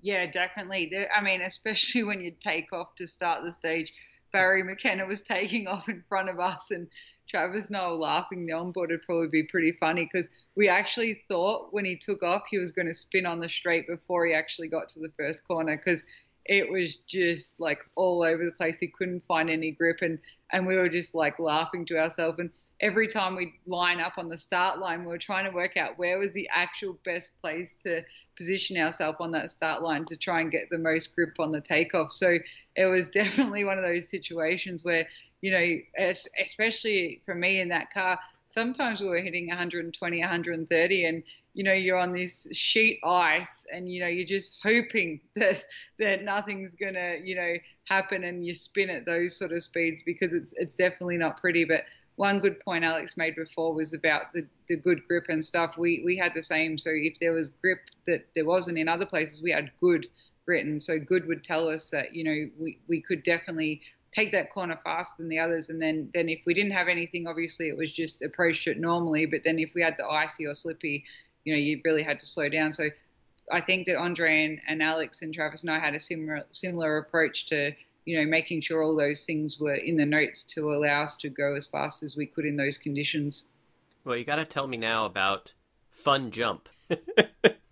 Yeah, definitely. I mean, especially (laughs) when you take off to start the stage. Barry McKenna was taking (laughs) off in front of us, and Travis were laughing. The onboard would probably be pretty funny because we actually thought when he took off he was going to spin on the straight before he actually got to the first corner because it was just like all over the place. He couldn't find any grip, and and we were just like laughing to ourselves. And every time we line up on the start line, we were trying to work out where was the actual best place to position ourselves on that start line to try and get the most grip on the takeoff. So it was (laughs) definitely one of those situations where you know, especially for me in that car, sometimes we were hitting 120, 130, and you know, you're on this sheet ice, and you know, you're just hoping (laughs) that that nothing's gonna, you know, happen, and you spin at those sort of speeds because it's it's definitely not pretty. But one good point Alex made before was about the, the good grip and stuff. We we had the same. So if there was grip that there wasn't in other places, we had good written. So good would tell us that you know we we could definitely take that corner faster than the others. And then, then if we didn't have anything, obviously it was just approach it normally. But then if we had the icy or slippy, you know, you really had to slow down. So I think that Andre and, and Alex and Travis and I had a similar similar approach to you know making sure all those things were in the notes to allow us to go as fast as we could in those conditions. Well, you got to tell me now about fun jump. (laughs)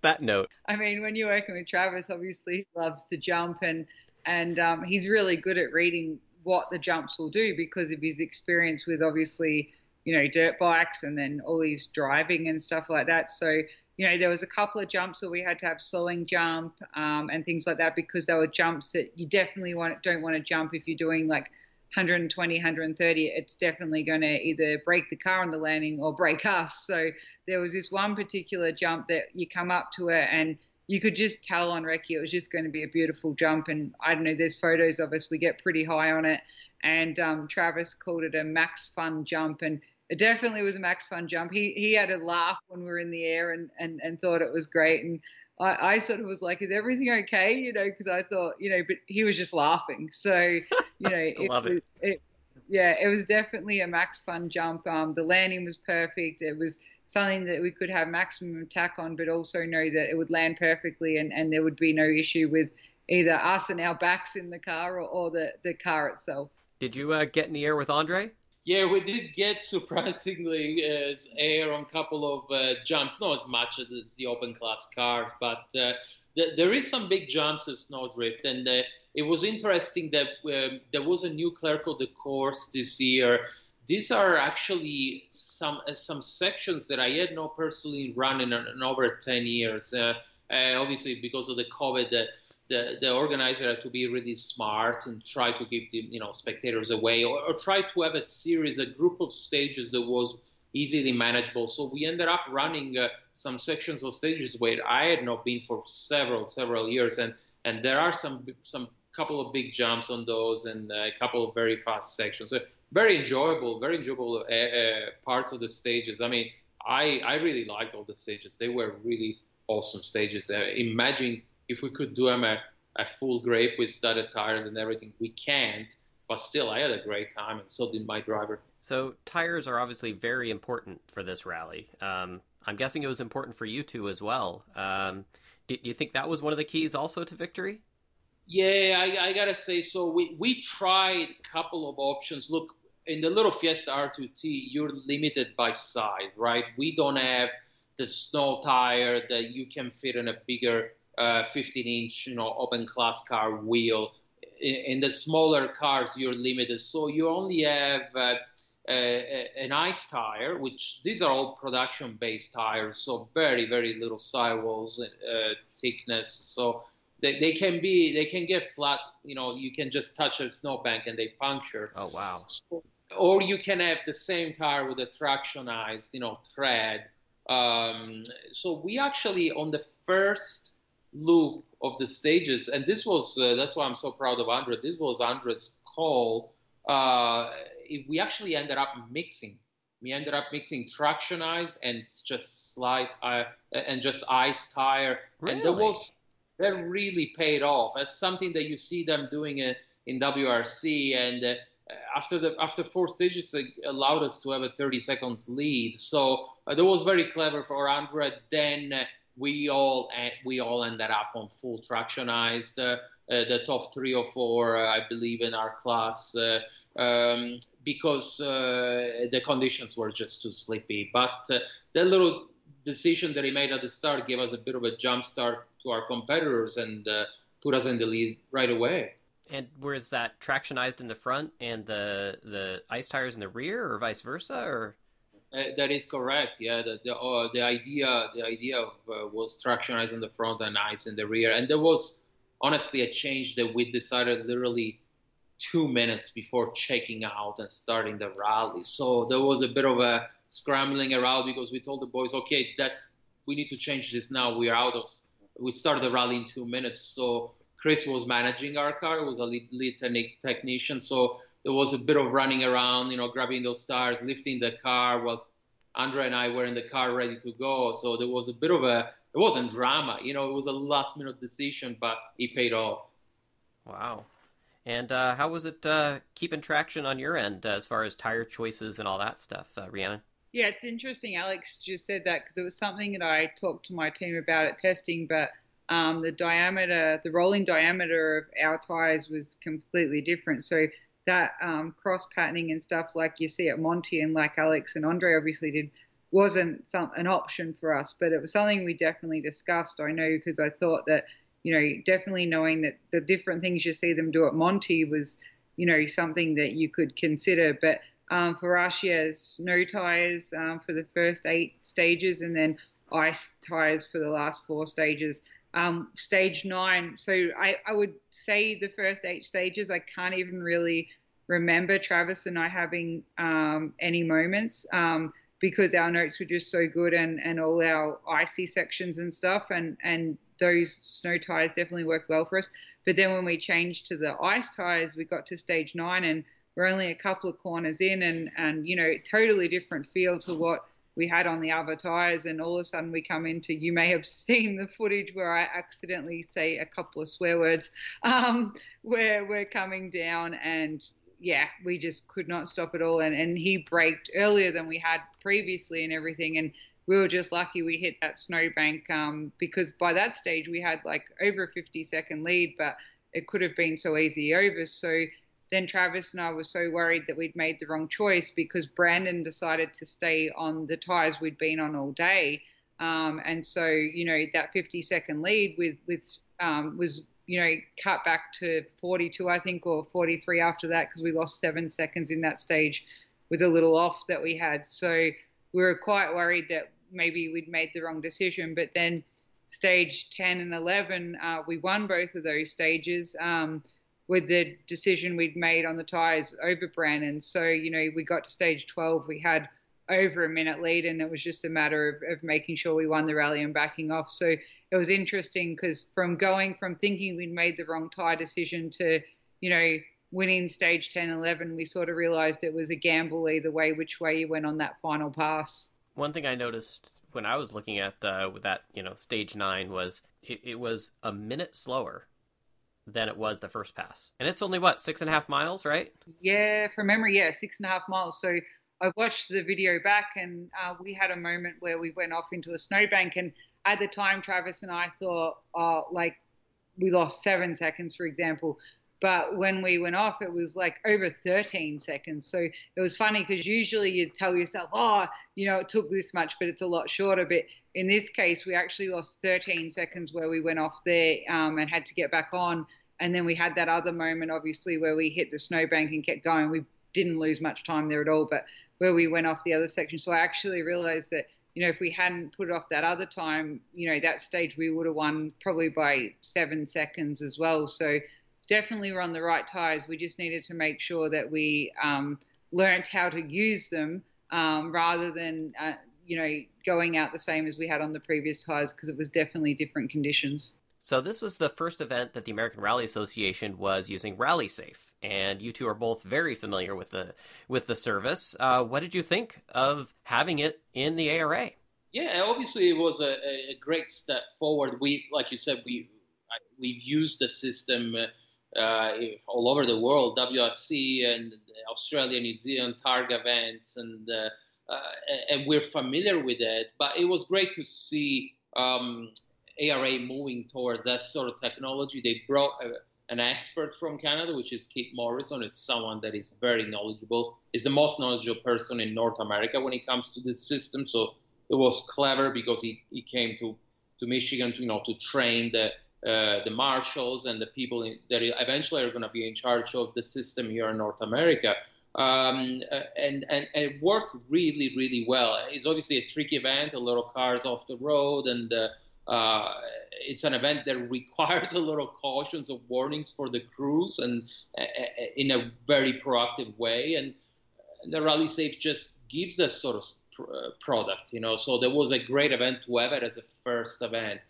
that note. I mean, when you're working with Travis, obviously he loves to jump and and um, he's really good at reading what the jumps will do because of his experience with obviously you know dirt bikes and then all his driving and stuff like that. So you know there was a couple of jumps where we had to have slowing jump um, and things like that because there were jumps that you definitely want don't want to jump if you're doing like 120, 130. It's definitely going to either break the car on the landing or break us. So there was this one particular jump that you come up to it and you could just tell on recce it was just going to be a beautiful jump. And I don't know, there's photos of us. We get pretty high on it. And um, Travis called it a max fun jump. And it definitely was a max fun jump. He he had a laugh when we were in the air and, and, and thought it was great. And I, I sort of was like, is everything okay? You know, because I thought, you know, but he was just laughing. So, you know, it, (laughs) Love it. it, yeah, it was definitely a max fun jump. Um, the landing was perfect. It was something that we could have maximum attack on, but also know that it would land perfectly and, and there would be no issue with either us and our backs in the car or, or the, the car itself. Did you uh, get in the air with Andre? Yeah, we did get (laughs) surprisingly uh, air on a couple of uh, jumps. Not as much as the open class cars, but uh, th- there is some big jumps in Snowdrift, and uh, it was interesting that um, there was a new clerk of the course this year these are actually some uh, some sections that I had not personally run in, in over 10 years. Uh, uh, obviously, because of the COVID, the, the, the organizer had to be really smart and try to keep the you know spectators away, or, or try to have a series, a group of stages that was easily manageable. So we ended up running uh, some sections of stages where I had not been for several several years, and and there are some some couple of big jumps on those and a couple of very fast sections. So very enjoyable, very enjoyable uh, uh, parts of the stages. I mean, I I really liked all the stages. They were really awesome stages. Uh, imagine if we could do them a, a full grape with studded tires and everything. We can't, but still, I had a great time, and so did my driver. So tires are obviously very important for this rally. Um, I'm guessing it was important for you two as well. Um, do, do you think that was one of the keys also to victory? Yeah, I, I, gotta say so. We we tried a couple of options. Look, in the little Fiesta R2T, you're limited by size, right? We don't have the snow tire that you can fit in a bigger uh, 15 inch, you know, open class car wheel. In, in, the smaller cars, you're limited. So you only have uh, a, an ice tire, which these are all production based tires. So very, very little sidewalls uh, thickness. So they, they can be, they can get flat, you know, you can just touch a snowbank and they puncture. Oh, wow. So, or you can have the same tire with a tractionized, you know, tread. Um, so we actually on the first loop of the stages, and this was uh, that's why I'm so proud of Andre. This was Andre's call. Uh, we actually ended up mixing. We ended up mixing tractionized and just slight uh, and just ice tire, really? and that was that really paid off. That's something that you see them doing in, in WRC and uh, after the after four stages it allowed us to have a 30 seconds lead. So uh, that was very clever for Andre. Then uh, we all uh, we all ended up on full tractionized. Uh, uh, the top three or four, uh, I believe, in our class, um, because the conditions were just too sleepy. But that little decision that he made at the start gave us a bit of a jump start to our competitors and put us in the lead right away. And where's that tractionized in the front and the the ice tires in the rear, or vice versa, or? Uh, that is correct. Yeah, the the, uh, the idea the idea of, uh, was tractionized in the front and ice in the rear, and there was honestly a change that we decided literally two minutes before checking out and starting the rally. So there was a bit of a scrambling around because we told the boys, okay, that's we need to change this now. We are out of. We started the rally in two minutes, so Chris was managing our car, was a lead, lead technician. So there was a bit of running around, you know, grabbing those tires, lifting the car while Andre and I were in the car ready to go. So there was a bit of a, it wasn't drama, you know, it was a last minute decision, but it paid off. Wow. And uh, how was it uh, keeping traction on your end uh, as far as tire choices and all that stuff, uh, Rhiannon? Yeah, it's interesting. Alex just said that because it was something that I talked to my team about at testing, but um, the diameter, the rolling diameter of our tires was completely different. So that um, cross patterning and stuff like you see at Monte and like Alex and Andre obviously did wasn't some, an option for us, but it was something we definitely discussed. I know because I thought that you know definitely knowing that the different things you see them do at Monte was you know something that you could consider, but. Um, for us, yes, no tires um, for the first eight stages, and then ice tires for the last four stages um, stage nine. So I, I would say the first eight stages, I can't even really remember Travis and I having um, any moments um, because our notes were just so good and, and all our icy sections and stuff. And, and those snow tires definitely worked well for us. But then when we changed to the ice tires, we got to stage nine and we're only a couple of corners in and, and you know, totally different feel to what we had on the other tires. And all of a sudden we come into, you may have seen the footage where I accidentally say a couple of swear words, um, where we're coming down and yeah, we just could not stop at all. And, and he braked earlier than we had previously and everything. And we were just lucky we hit that snowbank um, because by that stage we had like over a 50 second lead, but it could have been so easy over. So then Travis and I were so worried that we'd made the wrong choice because Brandon decided to stay on the tires we'd been on all day. Um, and so, you know, that 50 second lead with, with, um, was, you know, cut back to 42, I think, or 43 after that because we lost seven seconds in that stage with a little off that we had. So we were quite worried that maybe we'd made the wrong decision. But then stage 10 and 11, uh, we won both of those stages. Um, with the decision we'd made on the tyres over Brandon. So, you know, we got to stage 12, we had over a minute lead, and it was just a matter of, of making sure we won the rally and backing off. So it was interesting because from going from thinking we'd made the wrong tyre decision to, you know, winning stage 10 11, we sort of realized it was a gamble either way, which way you went on that final pass. One thing I noticed when I was looking at uh, that, you know, stage nine was it, it was a minute slower than it was the first pass. And it's only what, six and a half miles, right? Yeah, from memory, yeah, six and a half miles. So I watched the video back and uh, we had a moment where we went off into a snowbank. And at the time, Travis and I thought, oh, like we lost seven seconds, for example. But when we went off, it was like over 13 seconds. So it was funny because usually you tell yourself, oh, you know, it took this much, but it's a lot shorter. But in this case, we actually lost 13 seconds where we went off there um, and had to get back on. And then we had that other moment, obviously, where we hit the snowbank and kept going. We didn't lose much time there at all, but where we went off the other section. So I actually realized that, you know, if we hadn't put off that other time, you know, that stage we would have won probably by seven seconds as well. So definitely we're on the right tires. We just needed to make sure that we um, learned how to use them um, rather than, uh, you know, going out the same as we had on the previous tires because it was definitely different conditions. So this was the first event that the American Rally Association was using RallySafe, and you two are both very familiar with the with the service. Uh, what did you think of having it in the ARA? Yeah, obviously it was a, a great step forward. We, like you said, we we've used the system uh, all over the world, WRC and Australia, New Zealand, Targa events, and uh, uh, and we're familiar with it. But it was great to see um, ARA moving towards that sort of technology. They brought a, an expert from Canada, which is Keith Morrison, is someone that is very knowledgeable. Is the most knowledgeable person in North America when it comes to this system. So it was clever because he, he came to, to Michigan to you know to train the uh, the marshals and the people in, that eventually are going to be in charge of the system here in North America. Um, uh, and, and, and, it worked really, really well. It's obviously a tricky event, a lot of cars off the road, and uh, uh, it's an event that (laughs) requires a lot of cautions of warnings for the crews and uh, in a very proactive way. And the Rally Safe just gives that sort of product, you know. So there was a great event to have it as a first event.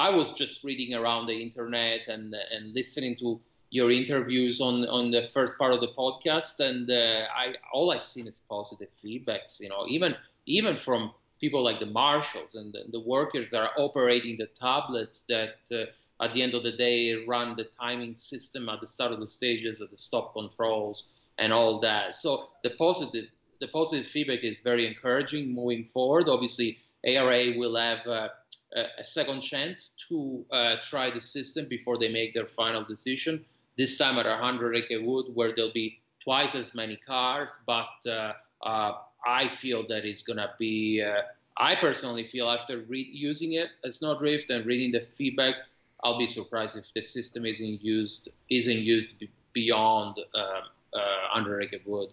I was just reading around the internet and and listening to your interviews on on the first part of the podcast, and uh, I all I've seen is positive feedbacks. You know, even even from people like the marshals and the, the workers that are operating the tablets that uh, at the end of the day run the timing system at the start of the stages of the stop controls and all that. So the positive the positive feedback is very encouraging moving forward. Obviously, ARA will have uh, a second chance to uh, try the system before they make their final decision. This time at 100 acre wood, where there'll be twice as many cars, but uh, uh, I feel that it's going to be, I personally feel after re- using it as Snowdrift and reading the feedback, I'll be surprised if the system isn't used, isn't used b- beyond uh, 100 acre wood.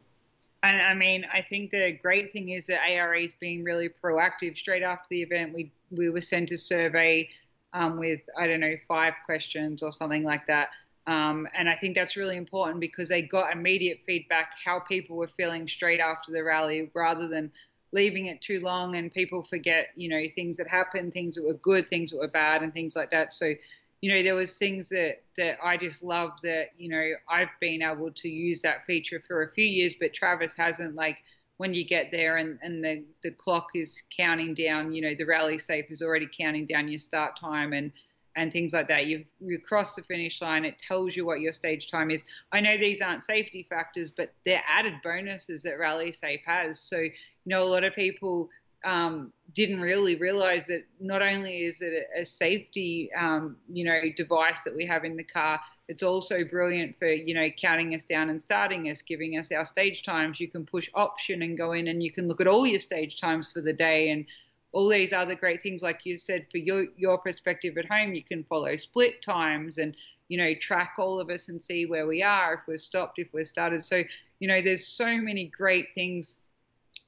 And I mean, I think the great thing is that ARA is being really proactive. Straight after the event, we we were sent a survey um, with I don't know five questions or something like that um, and I think that's really important because they got immediate feedback how people were feeling straight after the rally rather than leaving it too long and people forget, you know, things that happened, things that were good, things that were bad, and things like that. So, you know, there was things that that I just love that, you know, I've been able to use that feature for a few years, but Travis hasn't. Like when you get there and, and the, the clock is counting down, you know, the rally safe is already counting down your start time and and things like that. You you cross the finish line. It tells you what your stage time is. I know these aren't safety factors, but they're added bonuses that Rally Safe has. So you know, a lot of people um, didn't really realize that not only is it a, safety um, you know device that we have in the car, it's also brilliant for you know counting us down and starting us, giving us our stage times. You can push option and go in, and you can look at all your stage times for the day and all these other great things, like you said, for your your perspective at home, you can follow split times and you know track all of us and see where we are if we're stopped, if we're started. So you know, there's so many great things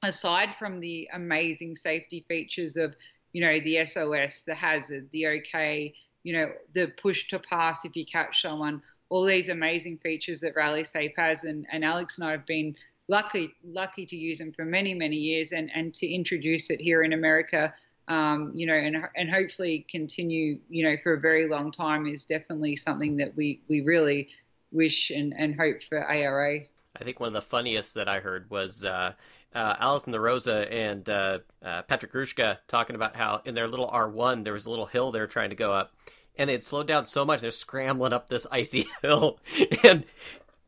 aside from the amazing safety features of you know the SOS, the hazard, the OK, you know, the push to pass if you catch someone. All these amazing features that Rally Safe has, and, and Alex and I have been lucky lucky to use them for many many years and and to introduce it here in America um, you know and and hopefully continue you know for a very long time is definitely something that we we really wish and and hope for ARA. I think one of the funniest that I heard was uh, uh, Alison DeRosa and uh, uh, Patrick Grushka talking about how in their little R1 there was a little hill they were trying to go up, and they had slowed down so much they're scrambling up this icy (laughs) hill, and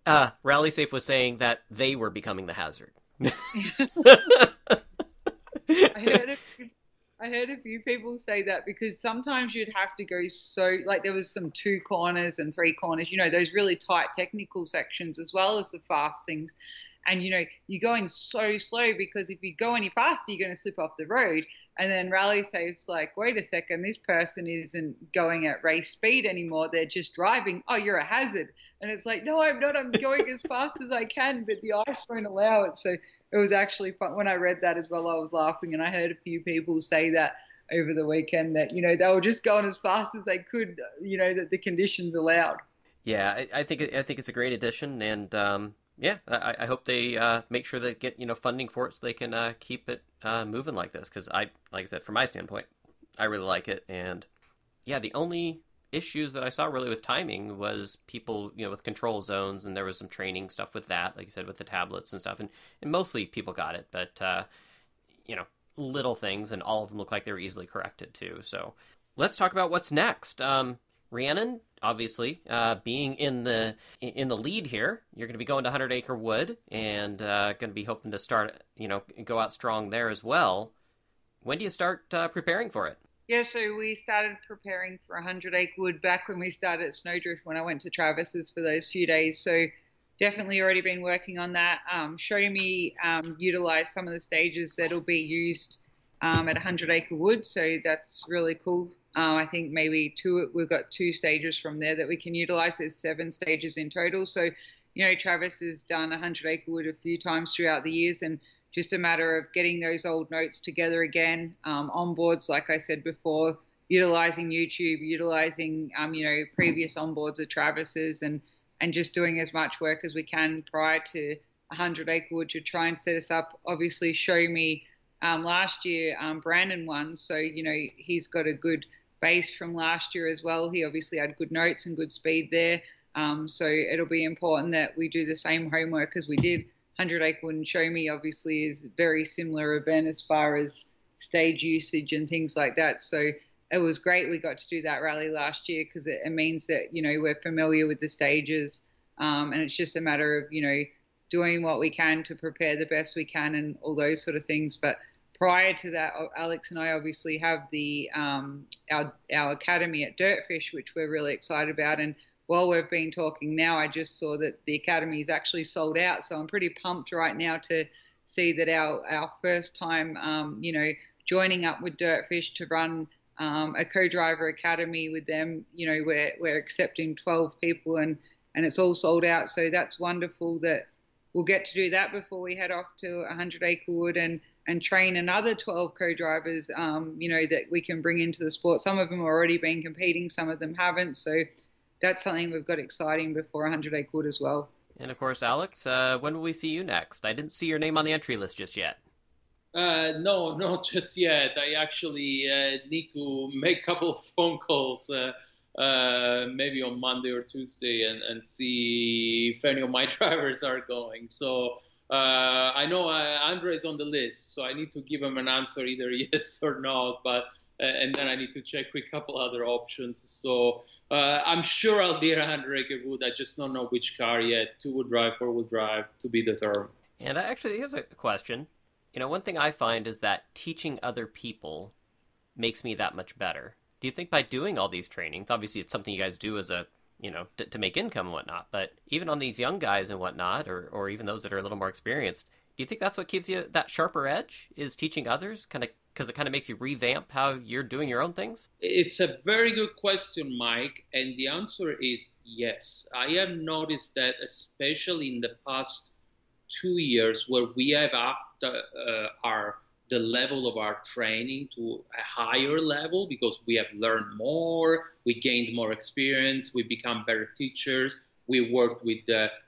uh, Rally Safe was saying that they were becoming the hazard. (laughs) I heard a few, I heard a few people say that because sometimes you'd have to go so like there was some two corners and three corners, you know, those really tight technical sections as well as the fast things. And you know, you're going so slow because if you go any faster, you're going to slip off the road. And then Rally Safe's like, wait a second, this person isn't going at race speed anymore. They're just driving. Oh, you're a hazard. And it's like, no, I'm not. I'm going as fast as I can, but the ice won't allow it. So it was actually fun. When I read that as well, I was laughing. And I heard a few people say that over the weekend that, you know, they were just going as fast as they could, you know, that the conditions allowed. Yeah, I, I think I think it's a great addition, and um, yeah, I, I hope they uh, make sure they get you know funding for it so they can uh, keep it uh, moving like this. Because I, like I said, from my standpoint, I really like it, and yeah, the only issues that I saw really with timing was people, you know, with control zones, and there was some training stuff with that, like you said, with the tablets and stuff, and, and mostly people got it, but uh, you know, little things, and all of them look like they were easily corrected too. So let's talk about what's next. Um, Rhiannon, obviously, uh, being in the in the lead here, you're going to be going to Hundred Acre Wood and uh, going to be hoping to start, you know, go out strong there as well. When do you start uh, preparing for it? Yeah, so we started preparing for 100 Acre Wood back when we started at Snowdrift when I went to Travis's for those few days. So definitely already been working on that. Um, show me um, utilize some of the stages that'll be used um, at 100 Acre Wood. So that's really cool. Um, I think maybe two. We've got two stages from there that we can utilize. There's seven stages in total. So, you know, Travis has done 100 Acre Wood a few times throughout the years, and just a matter of getting those old notes together again. Um, onboards, like I said before, utilizing YouTube, utilizing um, you know previous onboards of Travis's, and and just doing as much work as we can prior to 100 Acre Wood to try and set us up. Obviously, show me. Um, last year, um, Brandon won, so you know he's got a good base from last year as well. He obviously had good notes and good speed there. Um, so it'll be important that we do the same homework as we did 100 Acre Wood and Show Me obviously is a very similar event as far as stage usage and things like that. So it was great we got to do that rally last year because it, it, means that you know we're familiar with the stages um, and it's just a matter of you know doing what we can to prepare the best we can and all those sort of things. But prior to that, Alex and I obviously have the um, our our academy at Dirtfish, which we're really excited about, and while we've been talking now, I just saw that the academy is actually sold out. So I'm pretty pumped right now to see that our our first time, um, you know, joining up with Dirtfish to run um, a co-driver academy with them. You know, we're we're accepting 12 people and and it's all sold out. So that's wonderful that we'll get to do that before we head off to 100 Acre Wood and and train another 12 co-drivers. Um, you know that we can bring into the sport. Some of them have already been competing, some of them haven't. So that's something we've got exciting before 100 Acre Wood as well. And of course, Alex, uh, when will we see you next? I didn't see your name on the entry list just yet. Uh, no, not (laughs) just yet. I actually uh, need to make a couple of phone calls, uh, uh, maybe on Monday or Tuesday, and, and see if any of my (laughs) drivers are going. So uh, I know uh, Andre is on the list, so I need to give him an answer either (laughs) yes or no. But and then I need to check with a couple other options. So I'm sure I'll be around Ricky Wood. I just don't know which car yet. Two wheel drive, four wheel drive to be determined. And actually, here's a question you know, one thing I find is that teaching other people makes me that much better. Do you think by doing all these trainings, obviously it's something you guys do as a, you know, to, to make income and whatnot, but even on these young guys and whatnot, or, or even those that are a little more experienced, do you think that's what gives you that sharper edge is teaching others kind of because it kind of makes you revamp how you're doing your own things? It's a very good question mike and the answer is yes. I have noticed that especially in the past two years where we have upped uh, our the level of our training to a higher level because we have learned more, we gained more experience, we become better teachers, we worked with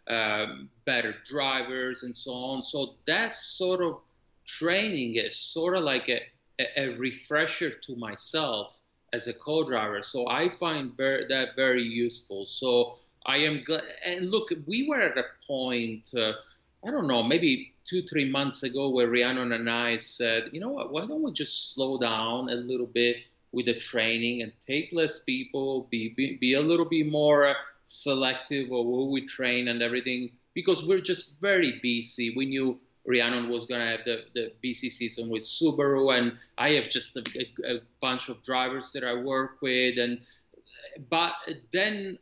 um, better drivers and so on. So that sort of training is sort of like a, a, a refresher to myself as a co-driver. So I find that very useful. So I am glad. And look, we were at a point. Uh, I don't know, maybe two, three months ago, where Rhiannon and I said, you know what, why don't we just slow down a little bit with the training and take less people, be, be, be a little bit more selective of who we train and everything, because we're just very busy. We knew Rhiannon was going to have the, the BC season with Subaru, and I have just a, a, a bunch of drivers that I work with. And but then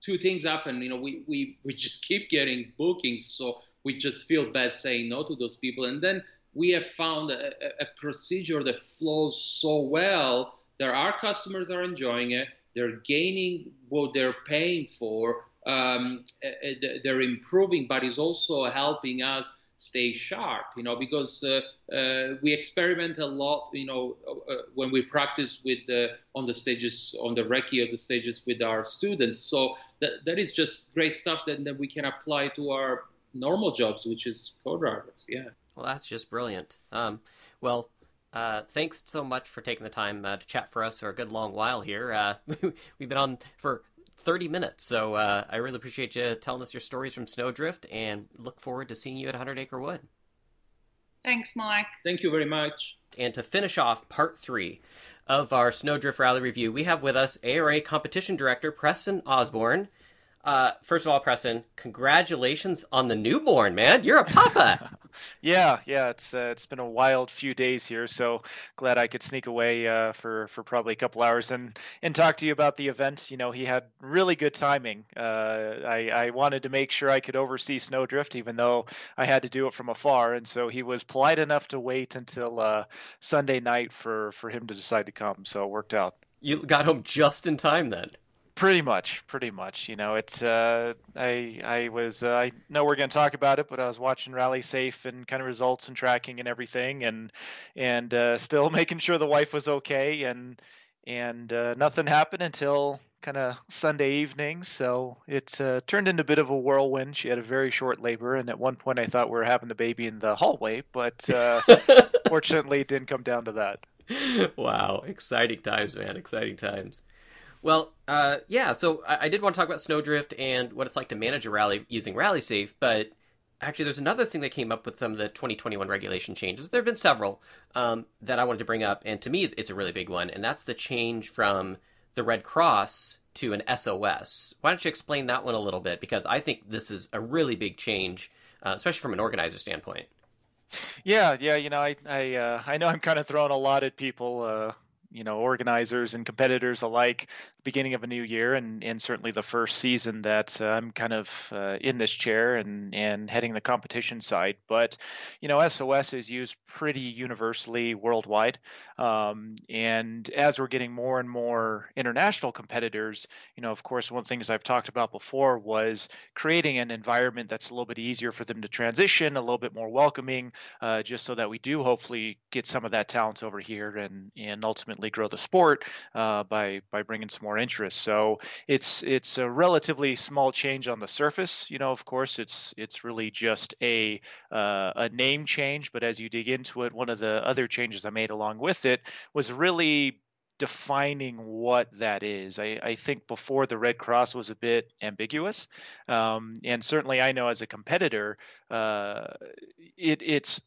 two things happen. You know, we, we, we just keep getting bookings. So we just feel bad saying no to those people. And then we have found a, a procedure that flows so well that our customers are enjoying it. They're gaining what they're paying for. Um, they're improving, but it's also helping us stay sharp, you know, because uh, uh, we experiment a lot, you know, uh, when we practice with the, on the stages, on the recce of the stages with our students. So that, that is just great stuff that, that we can apply to our normal jobs, which is co-drivers Yeah. Well, that's just brilliant. Um, well, uh, thanks so much for taking the time uh, to chat for us for a good long while here. Uh, (laughs) we've been on for 30 minutes, so uh, I really appreciate you telling us your stories from Snowdrift and look forward to seeing you at 100 Acre Wood. Thanks, Mike. Thank you very much. And to finish off part three of our Snowdrift Rally review, we have with us ARA Competition Director Preston Osborne uh, first of all, Preston, congratulations on the newborn, man. You're a papa. (laughs) yeah, yeah. It's uh, it's been a wild few days here, so glad I could sneak away uh, for for probably a couple hours and and talk to you about the event. You know, he had really good timing. Uh, I I wanted to make sure I could oversee Snowdrift, even though I had to do it from afar, and so he was polite enough to wait until uh, Sunday night for for him to decide to come. So it worked out. You got home just in time then. Pretty much, pretty much. You know, it's uh, I I was uh, I know we're going to talk about it, but I was watching Rally Safe and kind of results and tracking and everything, and and uh, still (laughs) making sure the wife was okay, and and uh, nothing happened until kind of Sunday evening. So it uh, turned into a bit of a whirlwind. She had a very short labor, and at one point I thought we were having the baby in the hallway, but uh, (laughs) fortunately it didn't come down to that. Wow, exciting times, man! Exciting times. Well, uh, yeah. So I, I, did want to talk about Snowdrift and what it's like to manage a rally using Rally Safe, but actually, there's another thing that came up with some of the 2021 regulation changes. There have been several um, that I wanted to bring up, and to me, it's a really big one, and that's the change from the Red Cross to an SOS. Why don't you explain that one a little bit? Because I think this is a really big change, uh, especially from an organizer standpoint. Yeah, yeah, you know, I I uh, I know I'm kind of throwing a lot at people uh, you know organizers and competitors alike beginning of a new year and, and certainly the first season that uh, I'm kind of uh, in this chair and, and heading the competition side. But, you know, SOS is used pretty universally worldwide. Um, and as we're getting more and more international competitors, you know, of course, one of the things I've talked about before was creating an environment that's a little bit easier for them to transition, a little bit more welcoming, uh, just so that we do hopefully get some of that talent over here and, and ultimately grow the sport uh, by by bringing some more interest. So it's it's a relatively small change on the surface. You know, of course, it's it's really just a uh, a name change. But as you dig into it, one of the other changes I made along with it was really defining what that is. I, I, think before the Red Cross was a bit ambiguous, um, and certainly I know as a competitor, uh, it, it's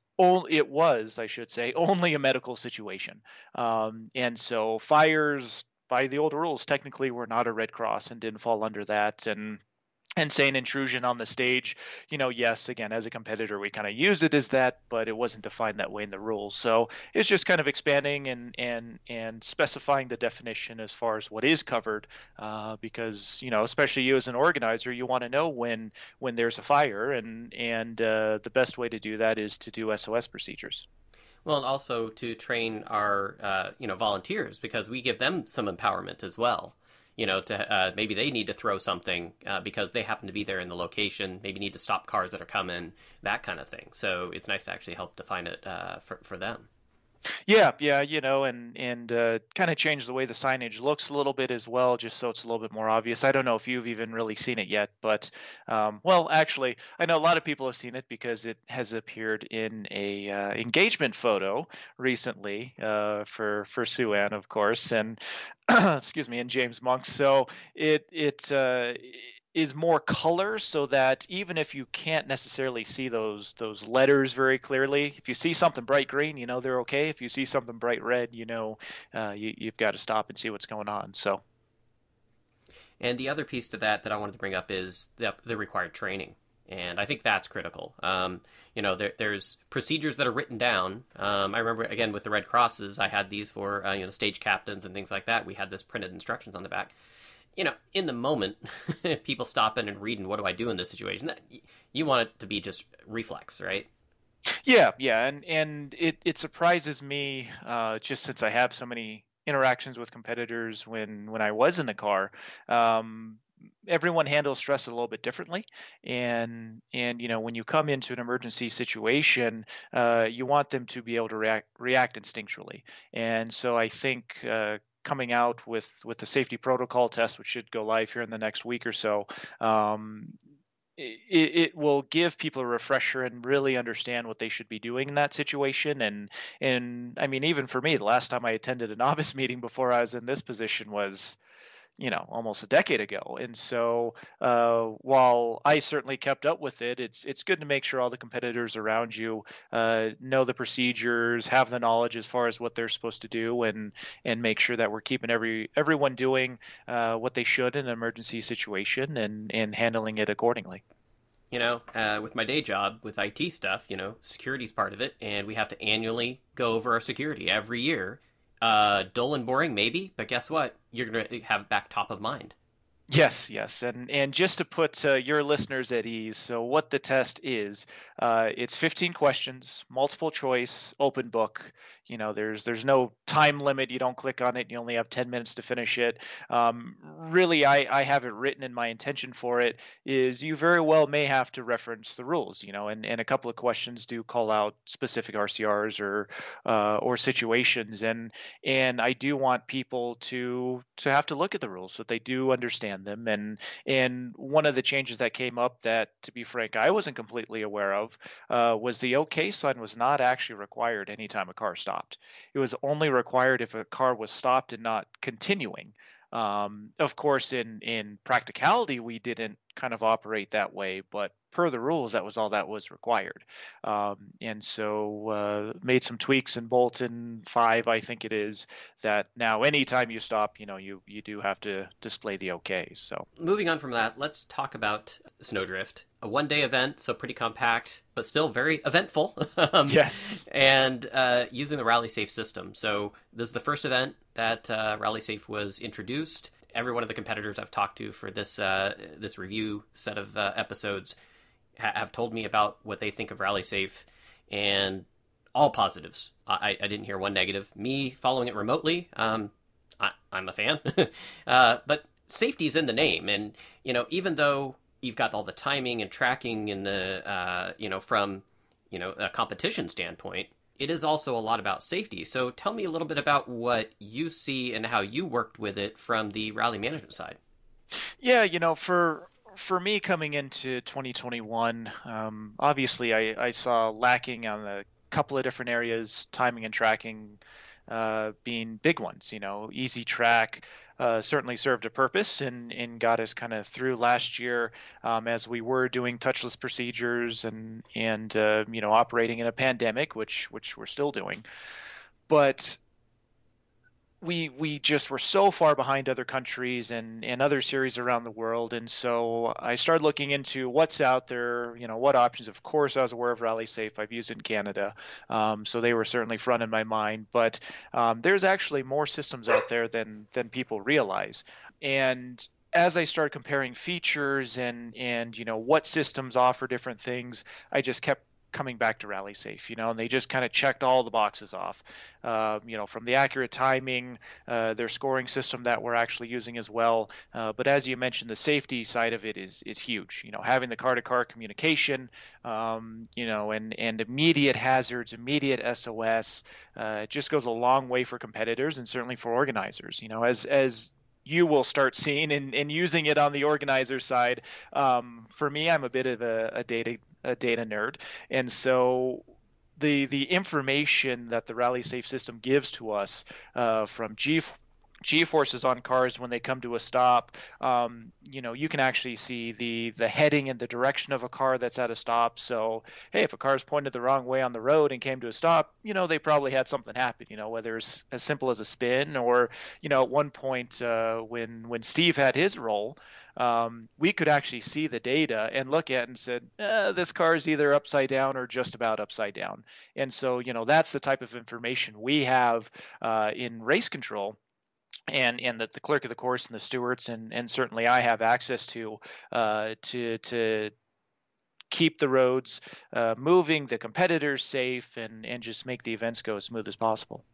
it was I should say (laughs) only a medical situation, um, and so fires by the old rules technically were not a Red Cross and didn't fall under that, and insane intrusion on the stage you know yes again as a competitor we kind of used it as that but it wasn't defined that way in the rules. So it's just kind of expanding and and and specifying the definition as far as what is covered uh, because you know especially you as an organizer you want to know when when there's a fire and and uh, the best way to do that is to do sos procedures. Well, and also to train our, uh, you know, volunteers because we give them some empowerment as well you know, to uh, maybe they need to throw something uh, because they happen to be there in the location. Maybe need to stop cars that are coming, that kind of thing. So it's nice to actually help define it uh, for for them. Yeah, yeah, you know, and and uh, kind of change the way the signage looks a little bit as well, just so it's a little bit more obvious. I don't know if you've even really seen it yet, but um, well, actually, I know a lot of people have seen it because it has appeared in a uh, engagement photo recently uh, for for Sue Ann, of course, and (clears throat) excuse me, and James Monk. So it it uh, is more color so that even if you can't necessarily see those those letters very clearly if you see something bright green you know they're okay if you see something bright red you know uh, you, you've got to stop and see what's going on so and the other piece to that that i wanted to bring up is the, the required training and I think that's critical. Um, you know, there, there's procedures that are written down. Um, I remember again with the Red Crosses, I had these for uh, you know stage captains and things like that. We had this printed instructions on the back you know, in the moment, (laughs) people stopping and reading, what do I do in this situation? That, you want it to be just reflex, right? Yeah, yeah, and and it it surprises me uh, just since I have so many interactions with competitors when when I was in the car. Um, everyone handles stress a little bit differently and and you know when you come into an emergency situation uh, you want them to be able to react react instinctually and so i think uh, coming out with with the safety protocol test, which should go live here in the next week or so. Um, it, it, will give people a refresher and really understand what they should be doing in that situation. And and I mean, even for me, the last time I attended a novice (laughs) meeting before I was in this position was you know almost a decade ago. And so uh, while i certainly kept up with it it's it's good to make sure all the competitors around you uh, know the procedures have the knowledge as far as what they're supposed to do and and make sure that we're keeping every everyone doing uh, what they should in an emergency situation and and handling it accordingly. You know, uh, with my day job with IT stuff, you know, security's part of it, and we have to annually go over our security every year uh, dull and boring, maybe, but guess what? You're going to have back top of mind. Yes, yes, and and just to put uh, your listeners at ease, so what the test is, uh, it's 15 questions, multiple choice, open book. You know, there's there's no time limit. You don't click on it. You only have 10 minutes to finish it. Um, really, I I have it written, and my intention for it is you very well may have to reference the rules. You know, and and a couple of questions do call out specific RCRs or uh, or situations, and and I do want people to to have to look at the rules so that they do understand them. And and one of the changes that came up that, to be frank, I wasn't completely aware of uh, was the OK sign was not actually required anytime a car stopped. It was only required if a car was stopped and not continuing. Um, of course, in in practicality, we didn't kind of operate that way, but per the rules, that was all that was required. Um, and so uh, made some tweaks in Bulletin five, I think it is, that now anytime you stop, you know, you you do have to display the OK. So moving on from that, let's talk about Snowdrift. A one day event, so pretty compact, but still very eventful. (laughs) um, yes. And uh, using the Rally Safe system. So this is the first event that uh, Rally Safe was introduced every one of the competitors I've talked to for this uh, this review set of uh, episodes ha- have told me about what they think of Rally Safe, and all positives. I, I didn't hear one negative. Me following it remotely, um, I, am a fan, (laughs) uh, but safety's in the name, and you know even though you've got all the timing and tracking in the uh, you know from you know a competition standpoint, it is also a lot about safety. So tell me a little bit about what you see and how you worked with it from the rally management side. Yeah, you know, for for me coming into 2021, um, obviously I, I saw lacking on a couple of different areas, timing and tracking uh, being big ones. You know, Easy Track uh, certainly served a purpose and, and got us kind of through last year um, as we were doing touchless procedures and and uh, you know operating in a pandemic, which which we're still doing. But we we just were so far behind other countries and and other series around the world. And so I started looking into what's out there you know what options. Of course I was aware of Rally Safe. I've used it in Canada. Um, so they were certainly front in my mind. But um, there's actually more systems out there than than people realize. And as I started comparing features and and you know what systems offer different things I just kept coming back to rally safe you know and they just kind of checked all the boxes off. Uh, you know from the accurate timing uh, their scoring system that we're actually using as well. Uh, but as you mentioned the safety side of it is is huge. You know having the car to car communication um, you know and and immediate hazards immediate sos uh, just goes a long way for competitors and certainly for organizers. You know as as you will start seeing and, and using it on the organizer side. Um, for me, I'm a bit of a, a data a data nerd, and so the the information that the Rally Safe system gives to us uh, from G G forces on cars when they come to a stop. Um, you know, you can actually see the the heading and the direction of a car that's at a stop. So, hey, if a car is pointed the wrong way on the road and came to a stop, you know, they probably had something happen. You know, whether it's as simple as a spin or, you know, at one point uh, when when Steve had his roll, um, we could actually see the data and look at and said, eh, this car is either upside down or just about upside down. And so, you know, that's the type of information we have uh, in race control and and that the clerk of the course and the stewards and and certainly I have access to uh, to to keep the roads uh, moving, the competitors safe, and and just make the events go as smooth as possible.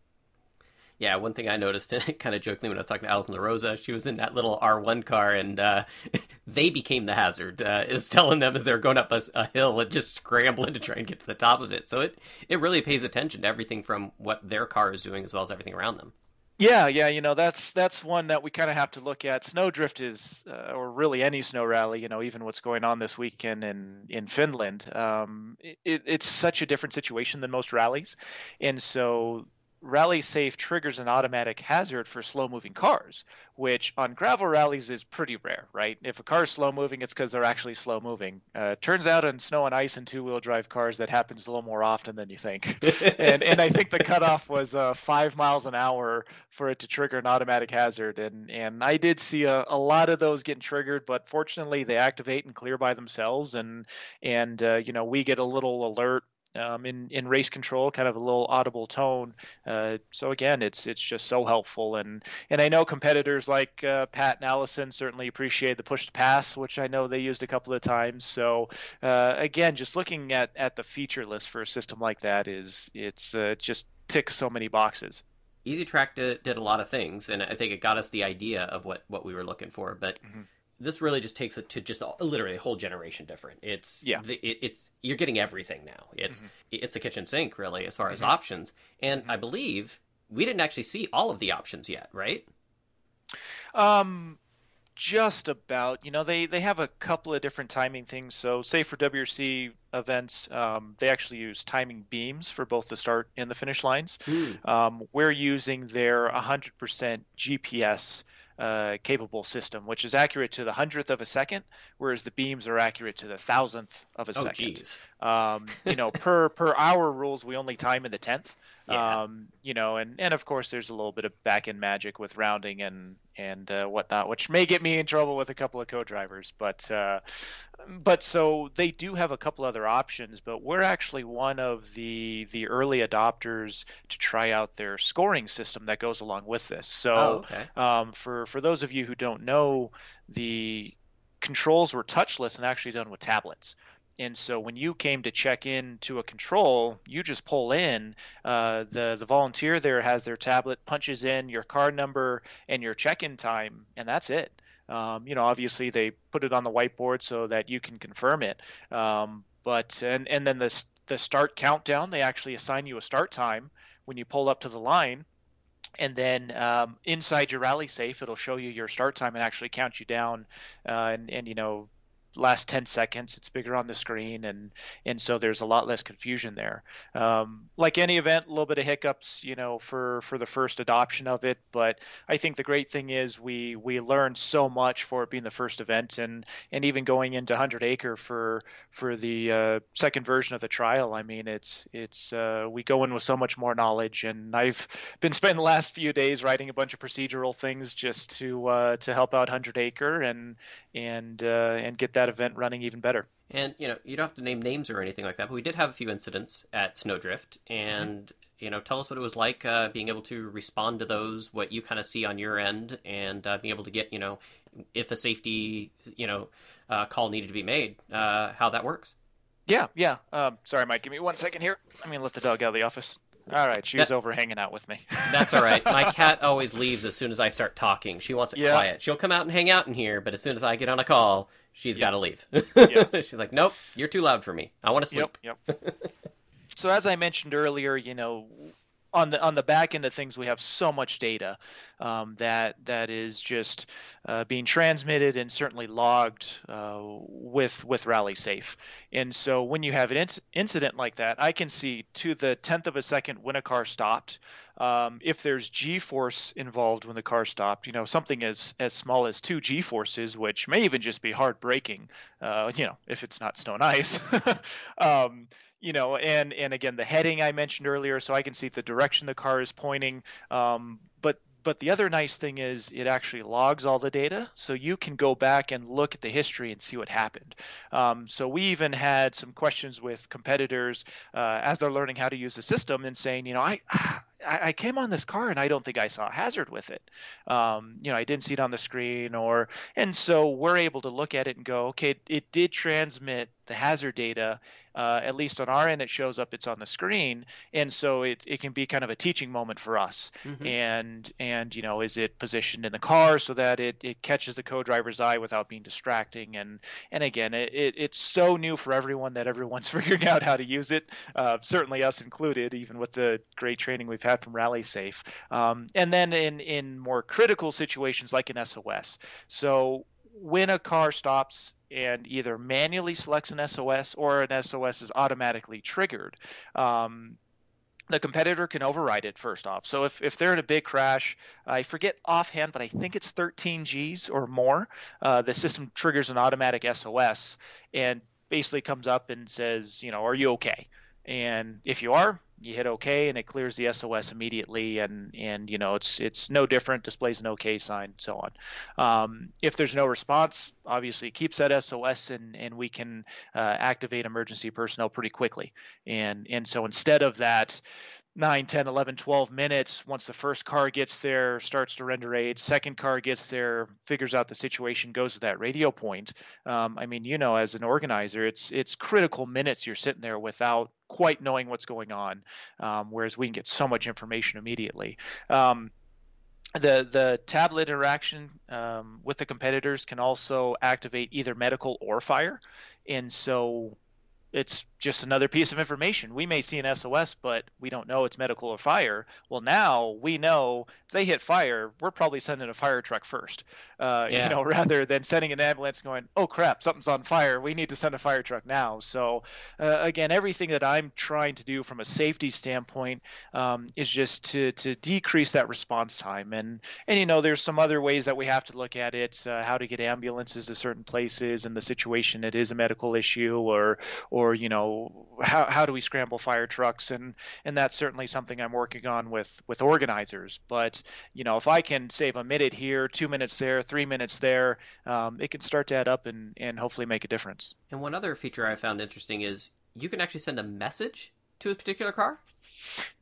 Yeah, one thing I noticed, kind of jokingly, when I was talking to Alison LaRosa, she was in that little R1 car, and uh, (laughs) they became the hazard. Uh, is telling them as they're going up a, a, hill and just scrambling to try and get to the top of it. So it it really pays attention to everything from what their car is doing as well as everything around them. Yeah, yeah, you know that's that's one that we kind of have to look at. Snowdrift is, uh, or really any snow rally, you know, even what's going on this weekend in in Finland. Um, it, it's such a different situation than most rallies, and so rally safe triggers an automatic hazard for slow moving cars, which on gravel rallies is pretty rare, right? If a car is slow moving, it's because they're actually slow moving. Uh, turns out in snow and ice and two wheel drive cars, that happens a little more often than you think. (laughs) and and I think the cutoff was uh, five miles an hour for it to trigger an automatic hazard. And and I did see a, a lot of those getting triggered, but fortunately they activate and clear by themselves. And and uh, you know we get a little alert um, in in race control, kind of a little audible tone. Uh, so again, it's it's just so helpful, and and I know competitors like uh, Pat and Allison certainly appreciate the push to pass, which I know they used a couple of times. So uh, again, just looking at at the feature list for a system like that is it's uh, just ticks so many boxes. Easy Track did, did a lot of things, and I think it got us the idea of what what we were looking for, but. Mm-hmm this really just takes it to just a, literally a whole generation different. It's yeah, the, it, it's you're getting everything now. It's mm-hmm. it's the kitchen sink really as far mm-hmm. as options, and mm-hmm. I believe we didn't actually see all of the options yet, right? Um, just about. You know, they they have a couple of different timing things. So, say for WRC events, um, they actually use timing beams for both the start and the finish lines. Mm. Um, we're using their 100% GPS uh, capable system, which is accurate to the hundredth of a second, whereas the beams are accurate to the thousandth of a oh, second. Um, you know, per per our rules, we only time in the tenth. Yeah. Um, you know, and and of course, there's a little bit of back end magic with rounding and and uh, whatnot, which may get me in trouble with a couple of co-drivers. But uh, but so they do have a couple other options, but we're actually one of the the early adopters to try out their scoring system that goes along with this. So oh, okay. um, for for those of you who don't know, the controls were touchless and actually done with tablets. And so when you came to check in to a control, you just pull in. Uh, the the volunteer there has their tablet, punches in your card number and your check-in time, and that's it. Um, you know, obviously they put it on the whiteboard so that you can confirm it. Um, but and and then the the start countdown. They actually assign you a start time when you pull up to the line. And then um, inside your rally safe, it'll show you your start time and actually count you down. Uh, and, and, you know, last 10 seconds it's bigger on the screen and and so there's a lot less confusion there. Um, like any event a little bit of hiccups you know for for the first adoption of it but i think the great thing is we we learned so much for it being the first event and and even going into 100 acre for for the uh, second version of the trial i mean it's it's uh, we go in with so much more knowledge and i've been spending the last few days writing a bunch of procedural things just to uh, to help out 100 acre and and uh, and get that event running even better. And you know, you don't have to name names or anything like that, but we did have a few incidents at Snowdrift, and mm-hmm. you know, tell us what it was like uh, being able to respond to those, what you kind of see on your end, and uh, being able to get you know, if a safety you know uh, call needed to be made, uh, how that works. Yeah, yeah. Um, sorry, Mike. Give me one second here. Let me let the dog out of the office. All right, she's that, over hanging out with me. (laughs) that's all right. My cat always leaves as soon as I start talking. She wants it yeah. quiet. She'll come out and hang out in here, but as soon as I get on a call, she's yep. got to leave. Yep. (laughs) she's like, "Nope, you're too loud for me. I want to sleep." Yep. Yep. (laughs) so as I mentioned earlier, you know, on the on the back end of things, we have so much data um, that that is just uh, being transmitted and certainly logged uh, with with Rally Safe. And so when you have an in- incident like that, I can see to the tenth of a second when a car stopped. Um, if there's G-force involved when the car stopped, you know something as as small as two G-forces, which may even just be hard braking, uh, you know, if it's not snow and ice. (laughs) um, you know, and and again the heading I mentioned earlier, so I can see the direction the car is pointing. Um, but but the other nice thing is it actually logs all the data, so you can go back and look at the history and see what happened. Um, so we even had some questions with competitors uh, as they're learning how to use the system and saying, you know, I I, came on this car and I don't think I saw a hazard with it. Um, you know, I didn't see it on the screen, or and so we're able to look at it and go, okay, it did transmit the hazard data. Uh, at least on our end, it shows up. It's on the screen, and so it, it can be kind of a teaching moment for us. Mm-hmm. And and you know, is it positioned in the car so that it, it catches the co-driver's eye without being distracting? And and again, it, it it's so new for everyone that everyone's (laughs) figuring out how to use it. Uh, certainly us included, even with the great training we've had from Rally Safe. Um, and then in in more critical situations like an SOS, so when a car stops and either manually selects an SOS or an SOS is automatically triggered. Um, the competitor can override it first off. So if, if they're in a big crash, I forget offhand, but I think it's 13 Gs or more, uh, the system triggers an automatic SOS and basically comes up and says, you know, are you okay? And if you are, you hit OK and it clears the SOS immediately, and and you know it's it's no different. Displays an OK sign, so on. Um, if there's no response, obviously it keeps that SOS, and and we can uh, activate emergency personnel pretty quickly. And and so instead of that 9 10 11 12 minutes. Once the first car gets there starts to render aid. Second car gets there figures out the situation goes to that radio point. Um, i mean you know as an organizer it's it's critical minutes you're sitting there without quite knowing what's going on um, whereas we can get so much information immediately. Um, the the tablet interaction um, with the competitors can also activate either medical or fire. And so it's just another piece of information. We may see an SOS, but we don't know it's medical or fire. Well, now we know if they hit fire, we're probably sending a fire truck first, uh, yeah. you know, (laughs) rather than sending an ambulance going, oh crap, something's on fire. We need to send a fire truck now. So, uh, again, everything that I'm trying to do from a safety standpoint um, is just to, to decrease that response time. And, and, you know, there's some other ways that we have to look at it, uh, how to get ambulances to certain places in the situation it is a medical issue or, or, you know, how, how do we scramble fire trucks and and that's certainly something I'm working on with with organizers but you know if I can save a minute here two minutes there three minutes there um, it can start to add up and and hopefully make a difference and one other feature I found interesting is you can actually send a message to a particular car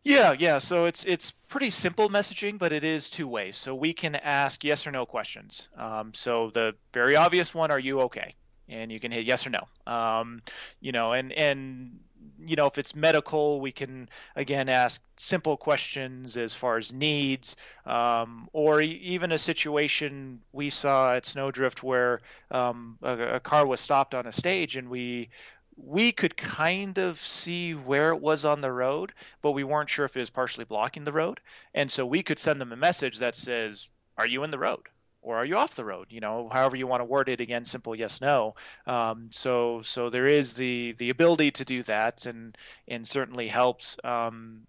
yeah, yeah. So it's it's pretty simple messaging, but it is two ways. So we can ask yes or no questions. Um, so the very obvious one: Are you okay? And you can hit yes or no. Um, you know, and and you know if it's medical, we can again ask simple questions as far as needs, um, or even a situation we saw at Snowdrift where um, a, a, car was stopped on a stage and we we could kind of see where it was on the road, but we weren't sure if it was partially blocking the road. And so we could send them a message that says, Are you in the road? Or are you off the road? You know, however you want to word it. Again, simple yes, no. Um, so, so there is the the ability to do that, and and certainly helps. Um,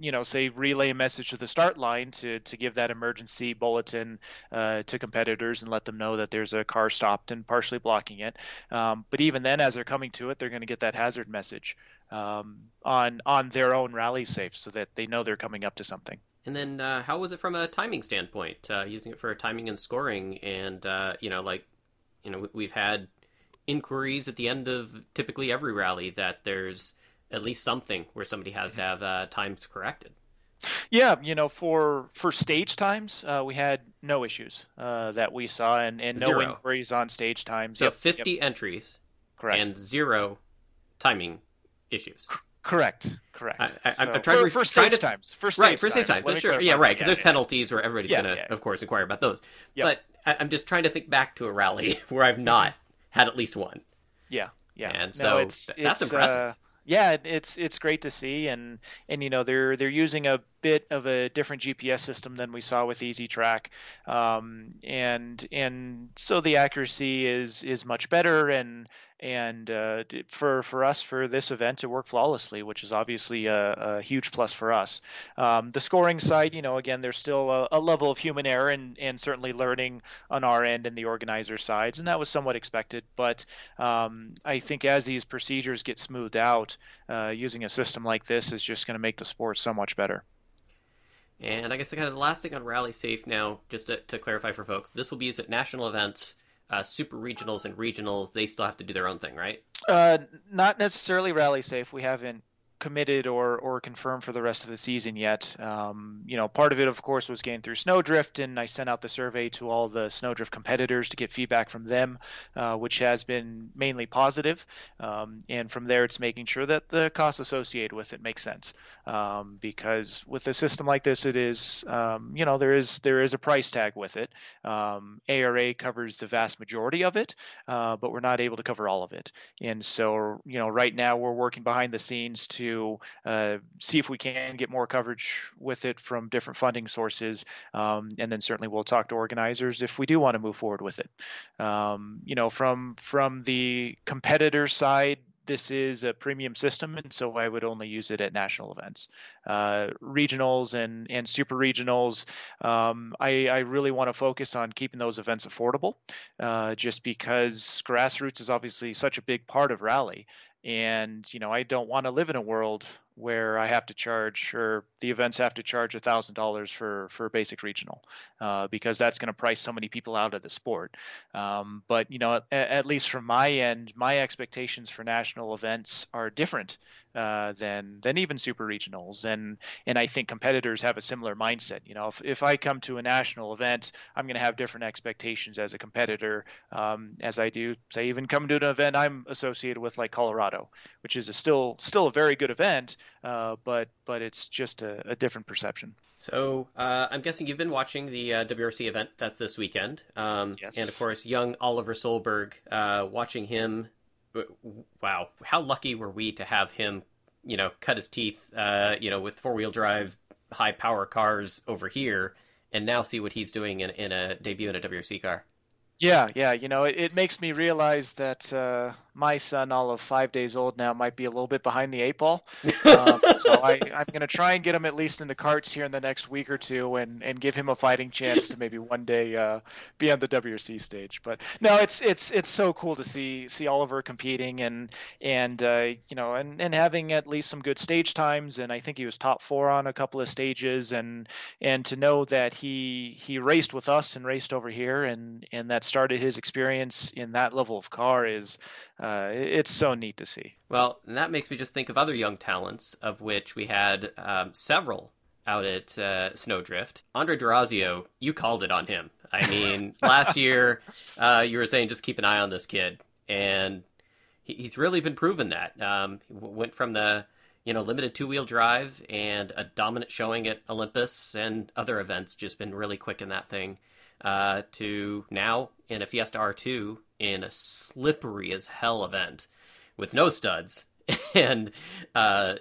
you know, say relay a message to the start line to to give that emergency bulletin uh, to competitors and let them know that there's a car stopped and partially blocking it. Um, but even then, as they're coming to it, they're going to get that hazard message um, on on their own rally safe, so that they know they're coming up to something. And then, uh, how was it from a timing standpoint? Uh, using it for timing and scoring, and uh, you know, like you know, we've had inquiries at the end of typically every rally that there's at least something where somebody has to have uh, times corrected. Yeah, you know, for for stage times, uh, we had no issues uh, that we saw, and, and no inquiries on stage times. So Yep, 50 yep, entries correct, and zero timing issues. Correct, correct. I- I- I'm trying to for, re- for trying stage to- times, for stage right, for stage times. time. Let But me sure, yeah, right, because Yeah, there's yeah. penalties where everybody's Yeah, going to, yeah. of course, inquire about those. Yep. But I- I'm just trying to think back to a rally (laughs) where I've not had at least one. Yeah, yeah. And No, so it's, that's it's, impressive. uh, yeah, it's it's great to see, and and you know they're they're using a bit of a different GPS system than we saw with Easy Track, um, and and so the accuracy is is much better, and and uh, for for us for this event to work flawlessly, which is obviously a, a huge plus for us. Um, the scoring side, you know, again, there's still a, a level of human error and and certainly learning on our end and the organizer sides, and that was somewhat expected. But um, I think as these procedures get smoothed out, uh, using a system like this is just going to make the sport so much better. And I guess the kind of the last thing on Rally Safe now, just to, to clarify for folks, this will be used at national events, uh, super regionals, and regionals. They still have to do their own thing, right? Uh, not necessarily rally safe. We haven't committed or or confirmed for the rest of the season yet. Um, you know, part of it, of course, was gained through Snowdrift, and I sent out the survey to all the Snowdrift competitors to get feedback from them, uh, which has been mainly positive. Um, and from there, it's making sure that the costs associated with it make sense, um, because with a system like this, it is, um, you know, there is there is a price tag with it. Um, ARA covers the vast majority of it, uh, but we're not able to cover all of it. And so, you know, right now we're working behind the scenes to uh, see if we can get more coverage with it from different funding sources. Um, and then certainly we'll talk to organizers if we do want to move forward with it. Um, you know, from from the competitor side, this is a premium system, and so I would only use it at national events. Uh, regionals and, and super regionals, um, I, I really want to focus on keeping those events affordable, uh, just because grassroots is obviously such a big part of rally. And, you know, I don't want to live in a world where I have to charge or the events have to charge $1,000 for, for basic regional uh, because that's going to price so many people out of the sport. Um, but, you know, at, at least from my end, my expectations for national events are different uh, than than even super regionals, and and I think competitors have a similar mindset. You know, if, if I come to a national event, I'm going to have different expectations as a competitor um, as I do, say, even come to an event I'm associated with, like Colorado, which is a still still a very good event, uh, but but it's just a, a different perception. So uh, I'm guessing you've been watching the uh, WRC event that's this weekend. Um, Yes. And of course, young Oliver Solberg, uh, watching him. Wow, how lucky were we to have him, you know, cut his teeth, uh, you know, with four wheel drive, high power cars over here, and now see what he's doing in, in a debut in a WRC car. Yeah, yeah. You know, it, it makes me realize that uh, my son, all of five days old now, might be a little bit behind the eight ball. (laughs) Um, so I, I'm going to try and get him at least into karts here in the next week or two, and, and give him a fighting chance to maybe one day uh, be on the WRC stage. But no, it's it's it's so cool to see see Oliver competing and and uh, you know and, and having at least some good stage times. And I think he was top four on a couple of stages, and and to know that he he raced with us and raced over here, and and that started his experience in that level of car is uh, it's so neat to see. Well, and that makes me just think of other young talents, of which we had um, several out at uh, Snowdrift. Andre Durazio, you called it on him. I mean, (laughs) last year uh, you were saying just keep an eye on this kid, and he, he's really been proven that. Um, went from the you know limited two wheel drive and a dominant showing at Olympus and other events, just been really quick in that thing. Uh, to now in a Fiesta R2 in a slippery as hell event with no studs (laughs) and uh,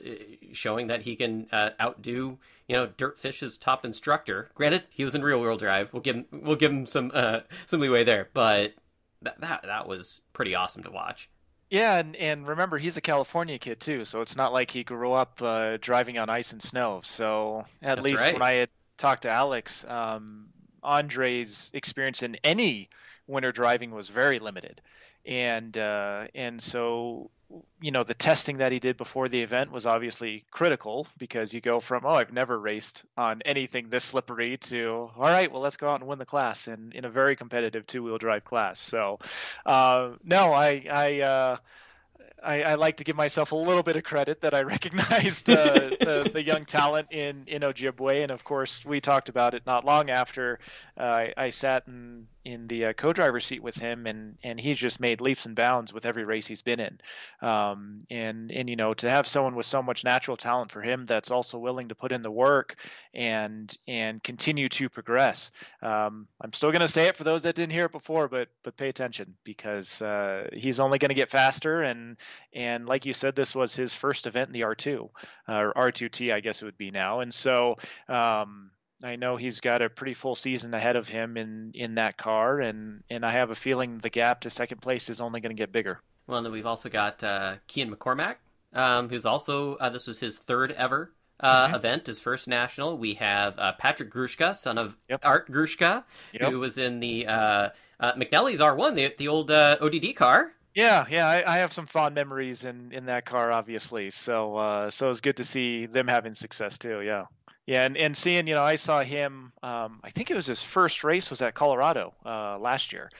showing that he can uh, outdo you know Dirtfish's top instructor. Granted, he was in rear wheel drive. We'll give him we'll give him some uh, some leeway there, but that that that was pretty awesome to watch. Yeah, and, and remember he's a California kid too, so it's not like he grew up uh, driving on ice and snow. So at That's least right. when I had talked to Alex, um, Andre's experience in any winter driving was very limited, and uh, and so you know the testing that he did before the event was obviously critical because you go from oh I've never raced on anything this slippery to all right well let's go out and win the class in in a very competitive two wheel drive class. So uh, no, I I. Uh, I, I, like to give myself a little bit of credit that I (laughs) recognized uh, the, the, young talent in in Ojibwe, and of course we talked about it not long after uh, I, I, sat in in the uh, co-driver seat with him, and and he's just made leaps and bounds with every race he's been in, um, and and you know to have someone with so much natural talent for him that's also willing to put in the work and and continue to progress. Um, I'm still going to say it for those that didn't hear it before, but but pay attention because uh, he's only going to get faster and and like you said, this was his first event in the R2 uh, or R2T, I guess it would be now. And so um, I know he's got a pretty full season ahead of him in in that car, and and I have a feeling the gap to second place is only going to get bigger. Well, and then we've also got uh, Cian McCormack, um, who's also uh, this was his third ever uh, mm-hmm. event, his first national. We have uh, Patrick Grushka, son of yep. Art Grushka, yep. who was in the uh, uh McNally's R1, the, the old uh, ODD car. Yeah, yeah, I, I, have some fond memories in, in that car, obviously. So uh, so it's good to see them having success too. Yeah, yeah, and, and seeing you know I saw him. Um, I think it was his first race was at Colorado uh, last year,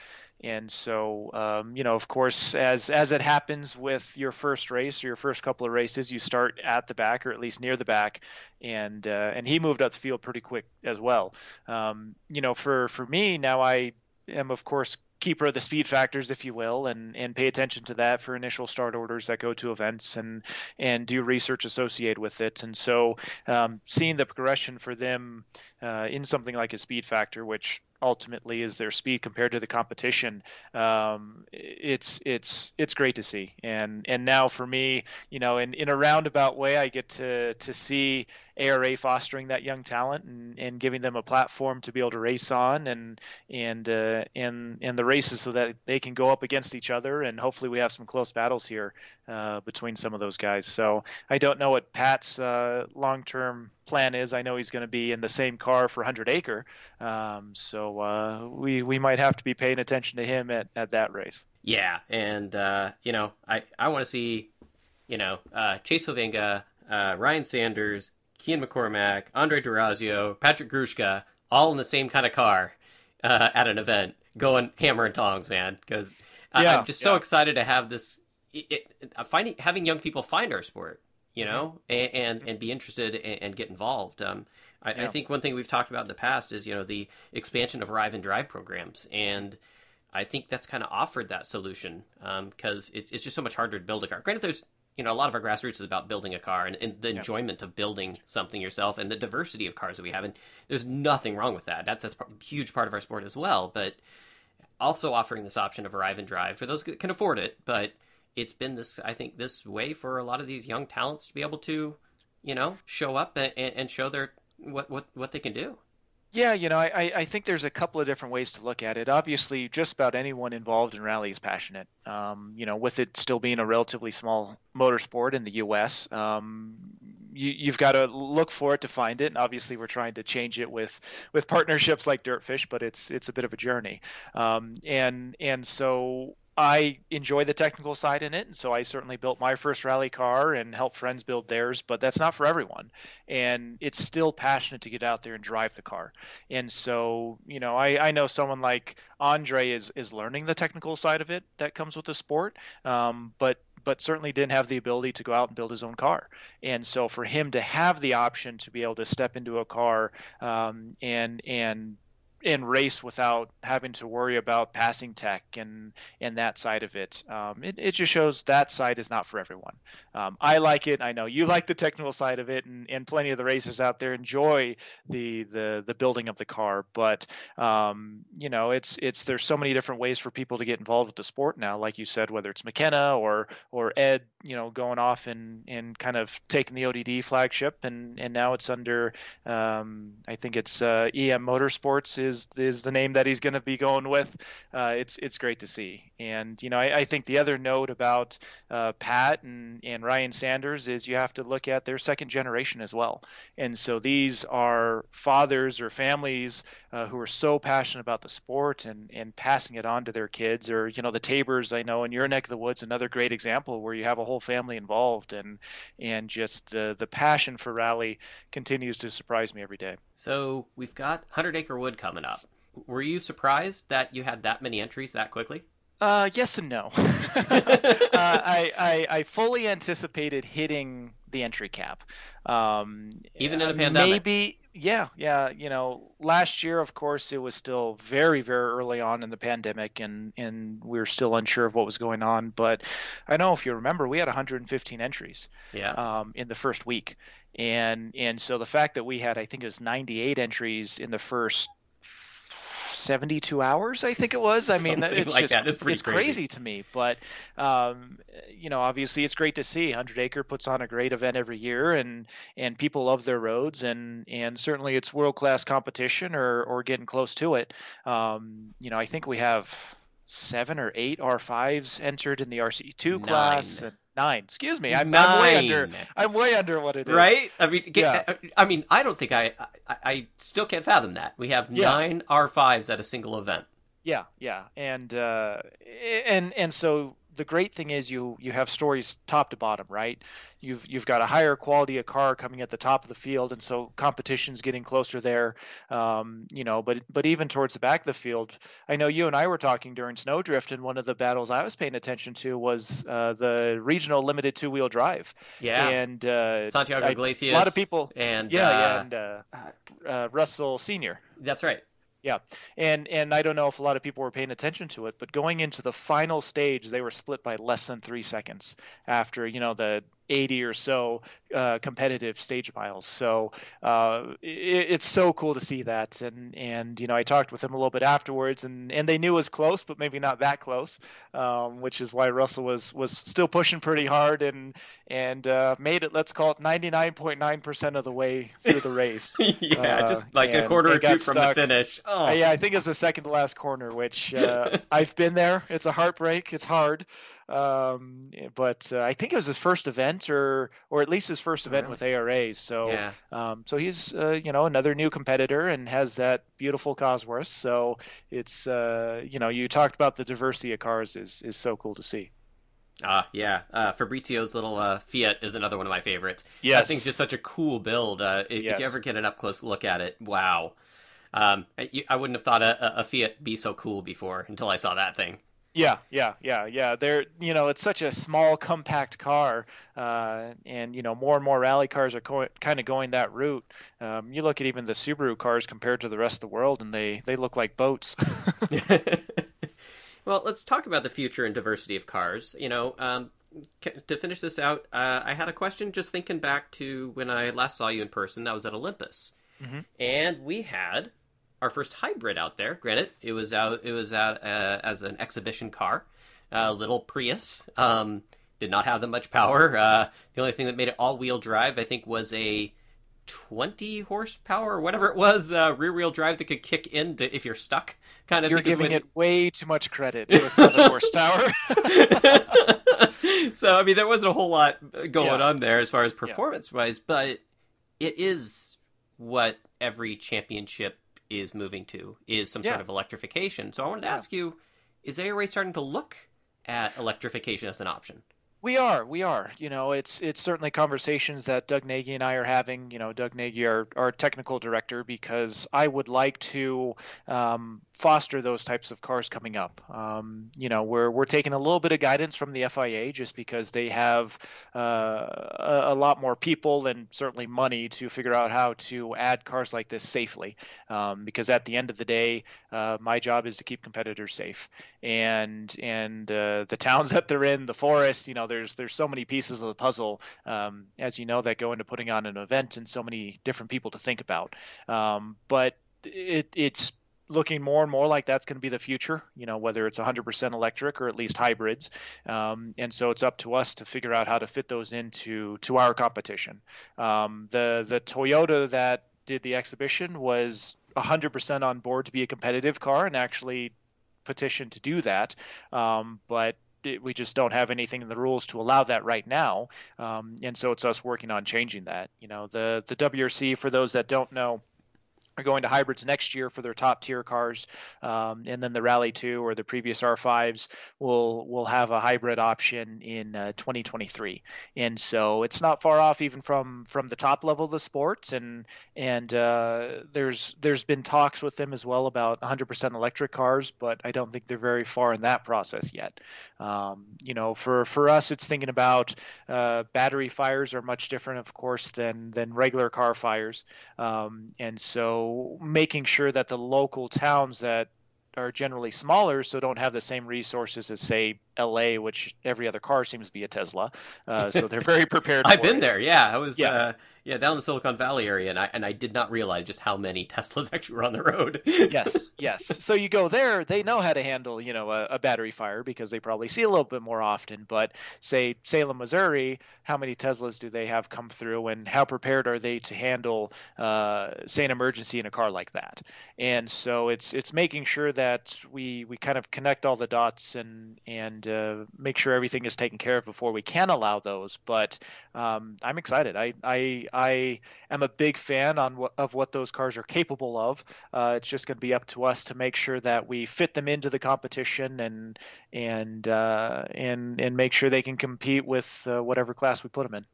and so um, you know of course as as it happens with your first race or your first couple of races, you start at the back or at least near the back, and uh, and he moved up the field pretty quick as well. Um, you know for for me now I am of course keeper of the speed factors, if you will, and and pay attention to that for initial start orders that go to events and and do research associated with it. And so, um, seeing the progression for them uh, in something like a speed factor, which ultimately is their speed compared to the competition. Um, it's it's it's great to see, and and now for me, you know, in, in a roundabout way, I get to to see ARA fostering that young talent and, and giving them a platform to be able to race on, and and uh, and and the races so that they can go up against each other, and hopefully we have some close battles here uh, between some of those guys. So I don't know what Pat's uh, long term plan is. I know he's going to be in the same car for 100 acre, um, so uh, we we might have to be paying attention to him at, at that race. Yeah, and uh, you know, I I want to see, you know, uh, Chase Hovenga, uh, Ryan Sanders, Cian McCormack, Andre Durazio, Patrick Grushka, all in the same kind of car uh, at an event, going hammer and tongs, man. Because yeah, I'm just so yeah. excited to have this. It, it, finding having young people find our sport you know, and and, and be interested and, and, get involved. Um, I, Yeah. I think one thing we've talked about in the past is you know the expansion of arrive and drive programs, and I think that's kind of offered that solution because it, it's just so much harder to build a car. Granted, there's you know a lot of our grassroots is about building a car and, and the enjoyment of building something yourself and the diversity of cars that we have, and there's nothing wrong with that. That's that's a huge part of our sport as well, but also offering this option of arrive and drive for those that can afford it, but it's been this I think this way for a lot of these young talents to be able to, you know, show up and, and show their what what what they can do. Yeah, you know, I, I think there's a couple of different ways to look at it. Obviously, just about anyone involved in rally is passionate. Um, you know, with it still being a relatively small motorsport in the U.S., um, you, you've got to look for it to find it. And obviously, we're trying to change it with with partnerships like Dirtfish, but it's it's a bit of a journey. Um, and and so I enjoy the technical side in it, and so I certainly built my first rally car and helped friends build theirs. But that's not for everyone, and it's still passionate to get out there and drive the car. And so, you know, I, I know someone like Andre is is learning the technical side of it that comes with the sport, um, but but certainly didn't have the ability to go out and build his own car. And so for him to have the option to be able to step into a car um, and and and race without having to worry about passing tech and and that side of it. Um, it, it just shows that side is not for everyone. Um, I like it. I know you like the technical side of it, and, and plenty of the racers out there enjoy the the the building of the car. But um, you know, it's it's there's so many different ways for people to get involved with the sport now. Like you said, whether it's McKenna or or Ed, you know, going off and and kind of taking the ODD flagship, and and now it's under um, I think it's uh, EM Motorsports is is the name that he's going to be going with. Uh, it's it's great to see, and you know I, I think the other note about uh, Pat and and Ryan Sanders is you have to look at their second generation as well, and so these are fathers or families uh, who are so passionate about the sport and and passing it on to their kids, or you know the Tabers I know in your neck of the woods another great example where you have a whole family involved. And and just the the passion for rally continues to surprise me every day. So we've got Hundred Acre Wood coming up were you surprised that you had that many entries that quickly? Uh, yes and no. (laughs) uh, (laughs) I, I, I fully anticipated hitting the entry cap. Um, Even in a pandemic. Maybe, yeah, yeah. You know, last year, of course, it was still very, very early on in the pandemic, and and we were still unsure of what was going on. But I know if you remember, we had 115 entries. Yeah. Um, in the first week, and and so the fact that we had, I think, it was 98 entries in the first 72 hours, I think it was. I mean, it's like just that. It's, it's crazy. crazy. to me. But, um, you know, obviously it's great to see. 100 Acre puts on a great event every year, and and people love their roads, and and certainly it's world class competition or or getting close to it. Um, you know, I think we have seven or eight R5s entered in the RC2 class. And, nine. Excuse me. I'm, I'm, way under. I'm way under what it is. Right? I mean, yeah. I mean, I don't think I, I, I. still can't fathom that we have yeah. nine R5s at a single event. Yeah, yeah, and uh, and and so the great thing is you you have stories top to bottom, right? You've you've got a higher quality of car coming at the top of the field, and so competition's getting closer there. Um, you know, but but even towards the back of the field, I know you and I were talking during Snowdrift, and one of the battles I was paying attention to was uh, the regional limited two wheel drive. Yeah, and uh, Santiago Iglesias. A lot of people, and yeah, uh, yeah, and uh, uh, Russell Senior. That's right. Yeah, and and I don't know if a lot of people were paying attention to it, but going into the final stage, they were split by less than three seconds after you know the 80 or so uh, competitive stage miles. So uh, it, it's so cool to see that. And and you know I talked with him a little bit afterwards, and and they knew it was close, but maybe not that close, um, which is why Russell was was still pushing pretty hard and and uh, made it. Let's call it 99.9% of the way through the race. (laughs) yeah, just uh, like a quarter or two from stuck. the finish. Oh. yeah, I think it's the second to last corner, which uh, (laughs) I've been there. It's a heartbreak. It's hard. Um, but uh, I think it was his first event, or or at least his first event really? with ARA. So yeah. um, so he's uh, you know another new competitor and has that beautiful Cosworth. So it's uh, you know you talked about the diversity of cars is is so cool to see. Ah, yeah. Uh, Fabrizio's little uh, Fiat is another one of my favorites. Yes. I think just such a cool build. Uh, if, yes. if, you ever get an up close look at it, wow. Um, I, I wouldn't have thought a, a Fiat be so cool before until I saw that thing. Yeah, yeah, yeah, yeah. They're you know it's such a small, compact car, uh, and you know more and more rally cars are co- kind of going that route. Um, you look at even the Subaru cars compared to the rest of the world, and they they look like boats. (laughs) (laughs) well, let's talk about the future and diversity of cars. You know, um, to finish this out, uh, I had a question just thinking back to when I last saw you in person. That was at Olympus, mm-hmm. and we had our first hybrid out there. Granted, it was out it was out uh, as an exhibition car, a uh, little Prius. Um, did not have that much power. Uh, the only thing that made it all wheel drive, I think, was a 20 horsepower or whatever it was uh, rear wheel drive that could kick into if you're stuck. Kind of. You're giving it way too much credit. It was seven (laughs) horsepower. (laughs) so I mean, there wasn't a whole lot going yeah. on there as far as performance wise, yeah. but it is what every championship is moving to is some yeah. sort of electrification. So I wanted to Yeah. ask you, is ARA starting to look at electrification as an option? We are, we are. You know, it's it's certainly conversations that Doug Nagy and I are having. You know, Doug Nagy, our, our technical director, because I would like to um, foster those types of cars coming up. Um, you know, we're we're taking a little bit of guidance from the FIA just because they have uh, a, a, lot more people and certainly money to figure out how to add cars like this safely. Um, because at the end of the day, uh, my job is to keep competitors safe, and and uh, the towns (laughs) that they're in, the forest, you know there's there's so many pieces of the puzzle, um, as you know, that go into putting on an event and so many different people to think about. Um, but it, it's looking more and more like that's going to be the future, you know, whether it's 100% electric or at least hybrids. Um, and so it's up to us to figure out how to fit those into to our competition. Um, the the Toyota that did the exhibition was 100% on board to be a competitive car and actually petitioned to do that. Um, but we just don't have anything in the rules to allow that right now, um, and so it's us working on changing that. You know, the the WRC for those that don't know are going to hybrids next year for their top tier cars, um, and then the Rally 2 or the previous R5s will will have a hybrid option in uh, 2023. And so it's not far off even from from the top level of the sports. And and uh, there's there's been talks with them as well about 100% electric cars, but I don't think they're very far in that process yet. Um, you know, for for us, it's thinking about uh, battery fires are much different, of course, than than regular car fires, um, and so making sure that the local towns that are generally smaller, so don't have the same resources as say LA, which every other car seems to be a Tesla. Uh, so they're very (laughs) prepared. I've been it. there. Yeah, I was. Yeah. Uh, yeah, down the Silicon Valley area, and I and I did not realize just how many Teslas (laughs) actually were on the road. (laughs) yes, yes. So you go there, they know how to handle you know a, a, battery fire because they probably see a little bit more often. But say Salem, Missouri, how many Teslas do they have come through, and how prepared are they to handle uh, say an emergency in a car like that? And so it's it's making sure that we we kind of connect all the dots and and uh, make sure everything is taken care of before we can allow those. But um, I'm excited. I, I I am a big fan on of what those cars are capable of. Uh, it's just going to be up to us to make sure that we fit them into the competition and and uh, and and make sure they can compete with uh, whatever class we put them in.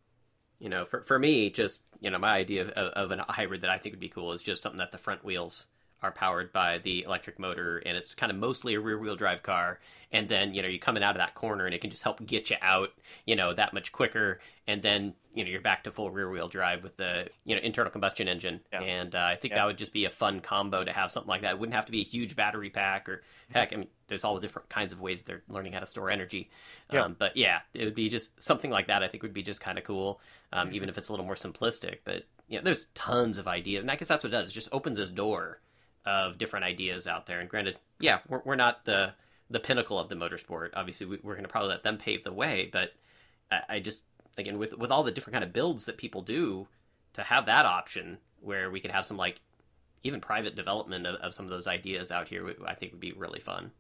You know, for for me, just you know, my idea of, of, of a hybrid that I think would be cool is just something that the front wheels are powered by the electric motor and it's kind of mostly a rear wheel drive car and then you know you're coming out of that corner and it can just help get you out you know that much quicker and then you know you're back to full rear wheel drive with the you know internal combustion engine yeah. and uh, i think yeah. that would just be a fun combo to have something like that it wouldn't have to be a huge battery pack or heck i mean there's all the different kinds of ways they're learning how to store energy yeah. Um, but yeah it would be just something like that i think would be just kind of cool um, mm-hmm. even if it's a little more simplistic but you know there's tons of ideas and i guess that's what it does it just opens this door of different ideas out there. And granted, yeah, we're, we're not the the pinnacle of the motorsport. Obviously, we, are going to probably let them pave the way. But I, I, just again with with all the different kind of builds that people do, to have that option where we could have some like even private development of, of some of those ideas out here, I think would be really fun.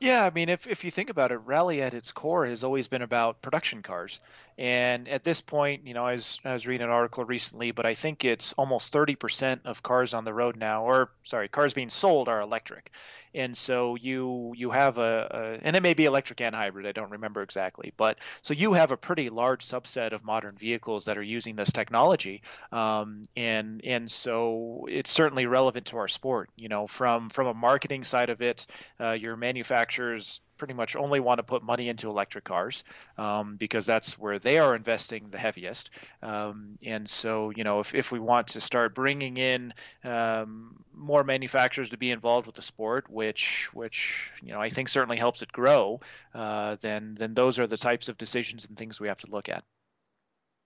Yeah, I mean, if, if you think about it, Rally at its core has always been about production cars. And at this point, you know, I was, I was reading an article recently, but I think it's almost 30% of cars on the road now, or sorry, cars being sold are electric and so you you have a, a, and it may be electric and hybrid i don't remember exactly but so you have a pretty large subset of modern vehicles that are using this technology um, and and so it's certainly relevant to our sport you know from from a marketing side of it uh, your manufacturers pretty much only want to put money into electric cars um, because that's where they are investing the heaviest. Um, and so, you know, if, if we want to start bringing in um, more manufacturers to be involved with the sport, which which you know I think certainly helps it grow, uh, then then those are the types of decisions and things we have to look at.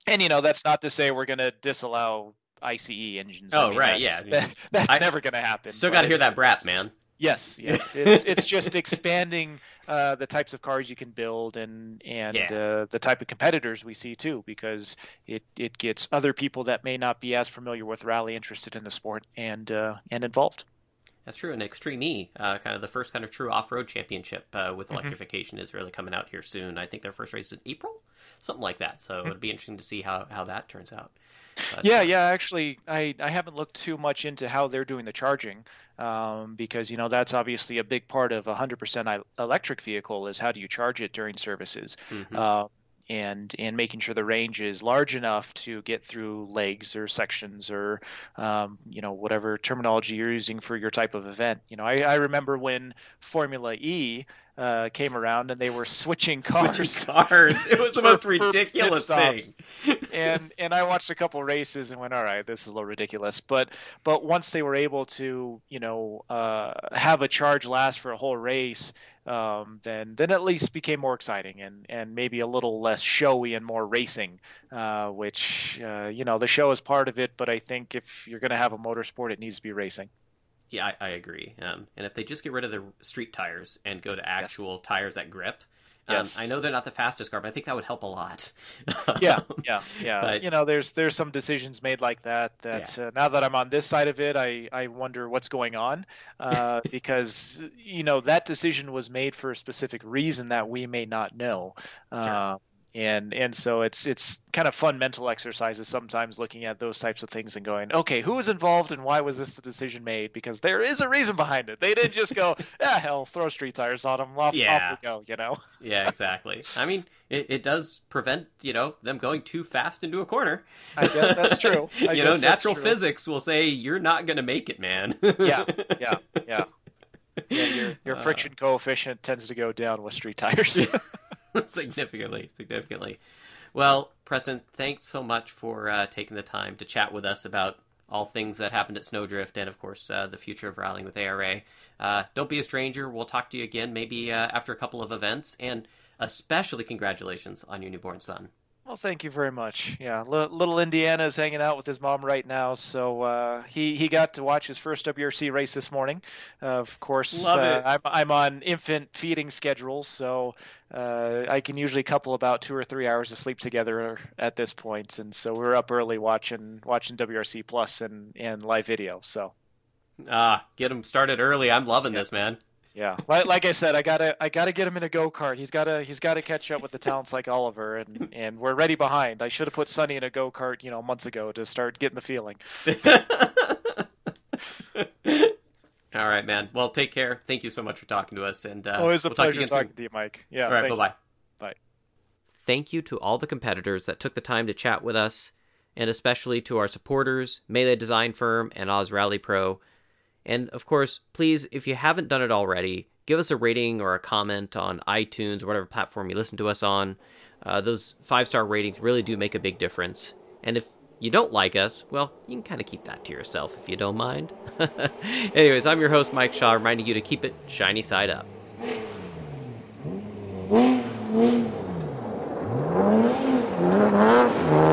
And you know, that's not to say we're going to disallow ICE engines. Oh, I mean, right, that, yeah. (laughs) That, that's I, never going to happen. Still got to hear that brat, man. Yes, (laughs) yes, it's it's just expanding uh, the types of cars you can build and and yeah. uh, the type of competitors we see too, because it it gets other people that may not be as familiar with rally interested in the sport and uh, and involved. That's true. And Extreme E, uh, kind of the first kind of true off-road championship uh, with mm-hmm. electrification, mm-hmm. is really coming out here soon. I think their first race is in April, something like that. So mm-hmm. it'd be interesting to see how how that turns out. But, yeah, uh, yeah. Actually, I, I haven't looked too much into how they're doing the charging um, because you know that's obviously a big part of a 100% electric vehicle is how do you charge it during services. Mm-hmm. Uh, and and making sure the range is large enough to get through legs or sections or um, you know whatever terminology you're using for your type of event. You know, I, I remember when Formula E uh, came around and they were switching (laughs) cars. Switching cars. It was the (laughs) most ridiculous thing. and and I watched a couple races and went, all right, this is a little ridiculous. But but once they were able to, you know, uh, have a charge last for a whole race, um, then then at least became more exciting and and maybe a little less showy and more racing. Uh, which uh, you know the show is part of it, but I think if you're going to have a motorsport, it needs to be racing. Yeah, I, I agree. Um, and if they just get rid of the street tires and go to actual yes. tires that grip, um, yes. I know they're not the fastest car, but I think that would help a lot. (laughs) yeah, yeah, yeah. But, you know, there's there's some decisions made like that. That yeah. uh, now that I'm on this side of it, I I wonder what's going on, uh, (laughs) because you know that decision was made for a specific reason that we may not know. Sure. Uh, and and so it's it's kind of fun mental exercises sometimes looking at those types of things and going okay who was involved and why was this the decision made? Because there is a reason behind it. They didn't just go (laughs) ah hell throw street tires on them off, yeah. off we go you know? (laughs) Yeah exactly. I mean it, it does prevent you know them going too fast into a corner. I guess that's true. (laughs) I you know natural physics will say you're not going to make it man. Yeah yeah yeah. Yeah, your, your uh, friction uh, coefficient tends to go down with street tires. (laughs) significantly, significantly. Well, Preston, thanks so much for uh, taking the time to chat with us about all things that happened at Snowdrift and, of course, uh, the future of rallying with ARA. Uh, don't be a stranger. We'll talk to you again, maybe uh, after a couple of events. And especially congratulations on your newborn son. Well, thank you very much. Yeah, L- little Indiana is hanging out with his mom right now, so uh, he he got to watch his first WRC race this morning. Uh, of course, uh, I'm I'm on infant feeding schedule, so uh, I can usually couple about two or three hours of sleep together at this point, and so we're up early watching watching WRC Plus and and live video. So ah, get him started early. I'm loving yeah. this, man. Yeah, like, like I said, I gotta I gotta get him in a go kart. He's gotta he's gotta catch up with the talents like Oliver, and and we're ready behind. I should have put Sonny in a go kart, you know, months ago to start getting the feeling. (laughs) All right, man. Well, take care. Thank you so much for talking to us, and uh, always a we'll pleasure talk talking soon. to you, Mike. Yeah. All right. Bye bye. Bye. Thank you to all the competitors that took the time to chat with us, and especially to our supporters, Melee Design Firm and Oz Rally Pro. And of course, please, if you haven't done it already, give us a rating or a comment on iTunes or whatever platform you listen to us on. Uh, those five star ratings really do make a big difference. And if you don't like us, well, you can kind of keep that to yourself if you don't mind. (laughs) Anyways, I'm your host, Mike Shaw, reminding you to keep it shiny side up. (laughs)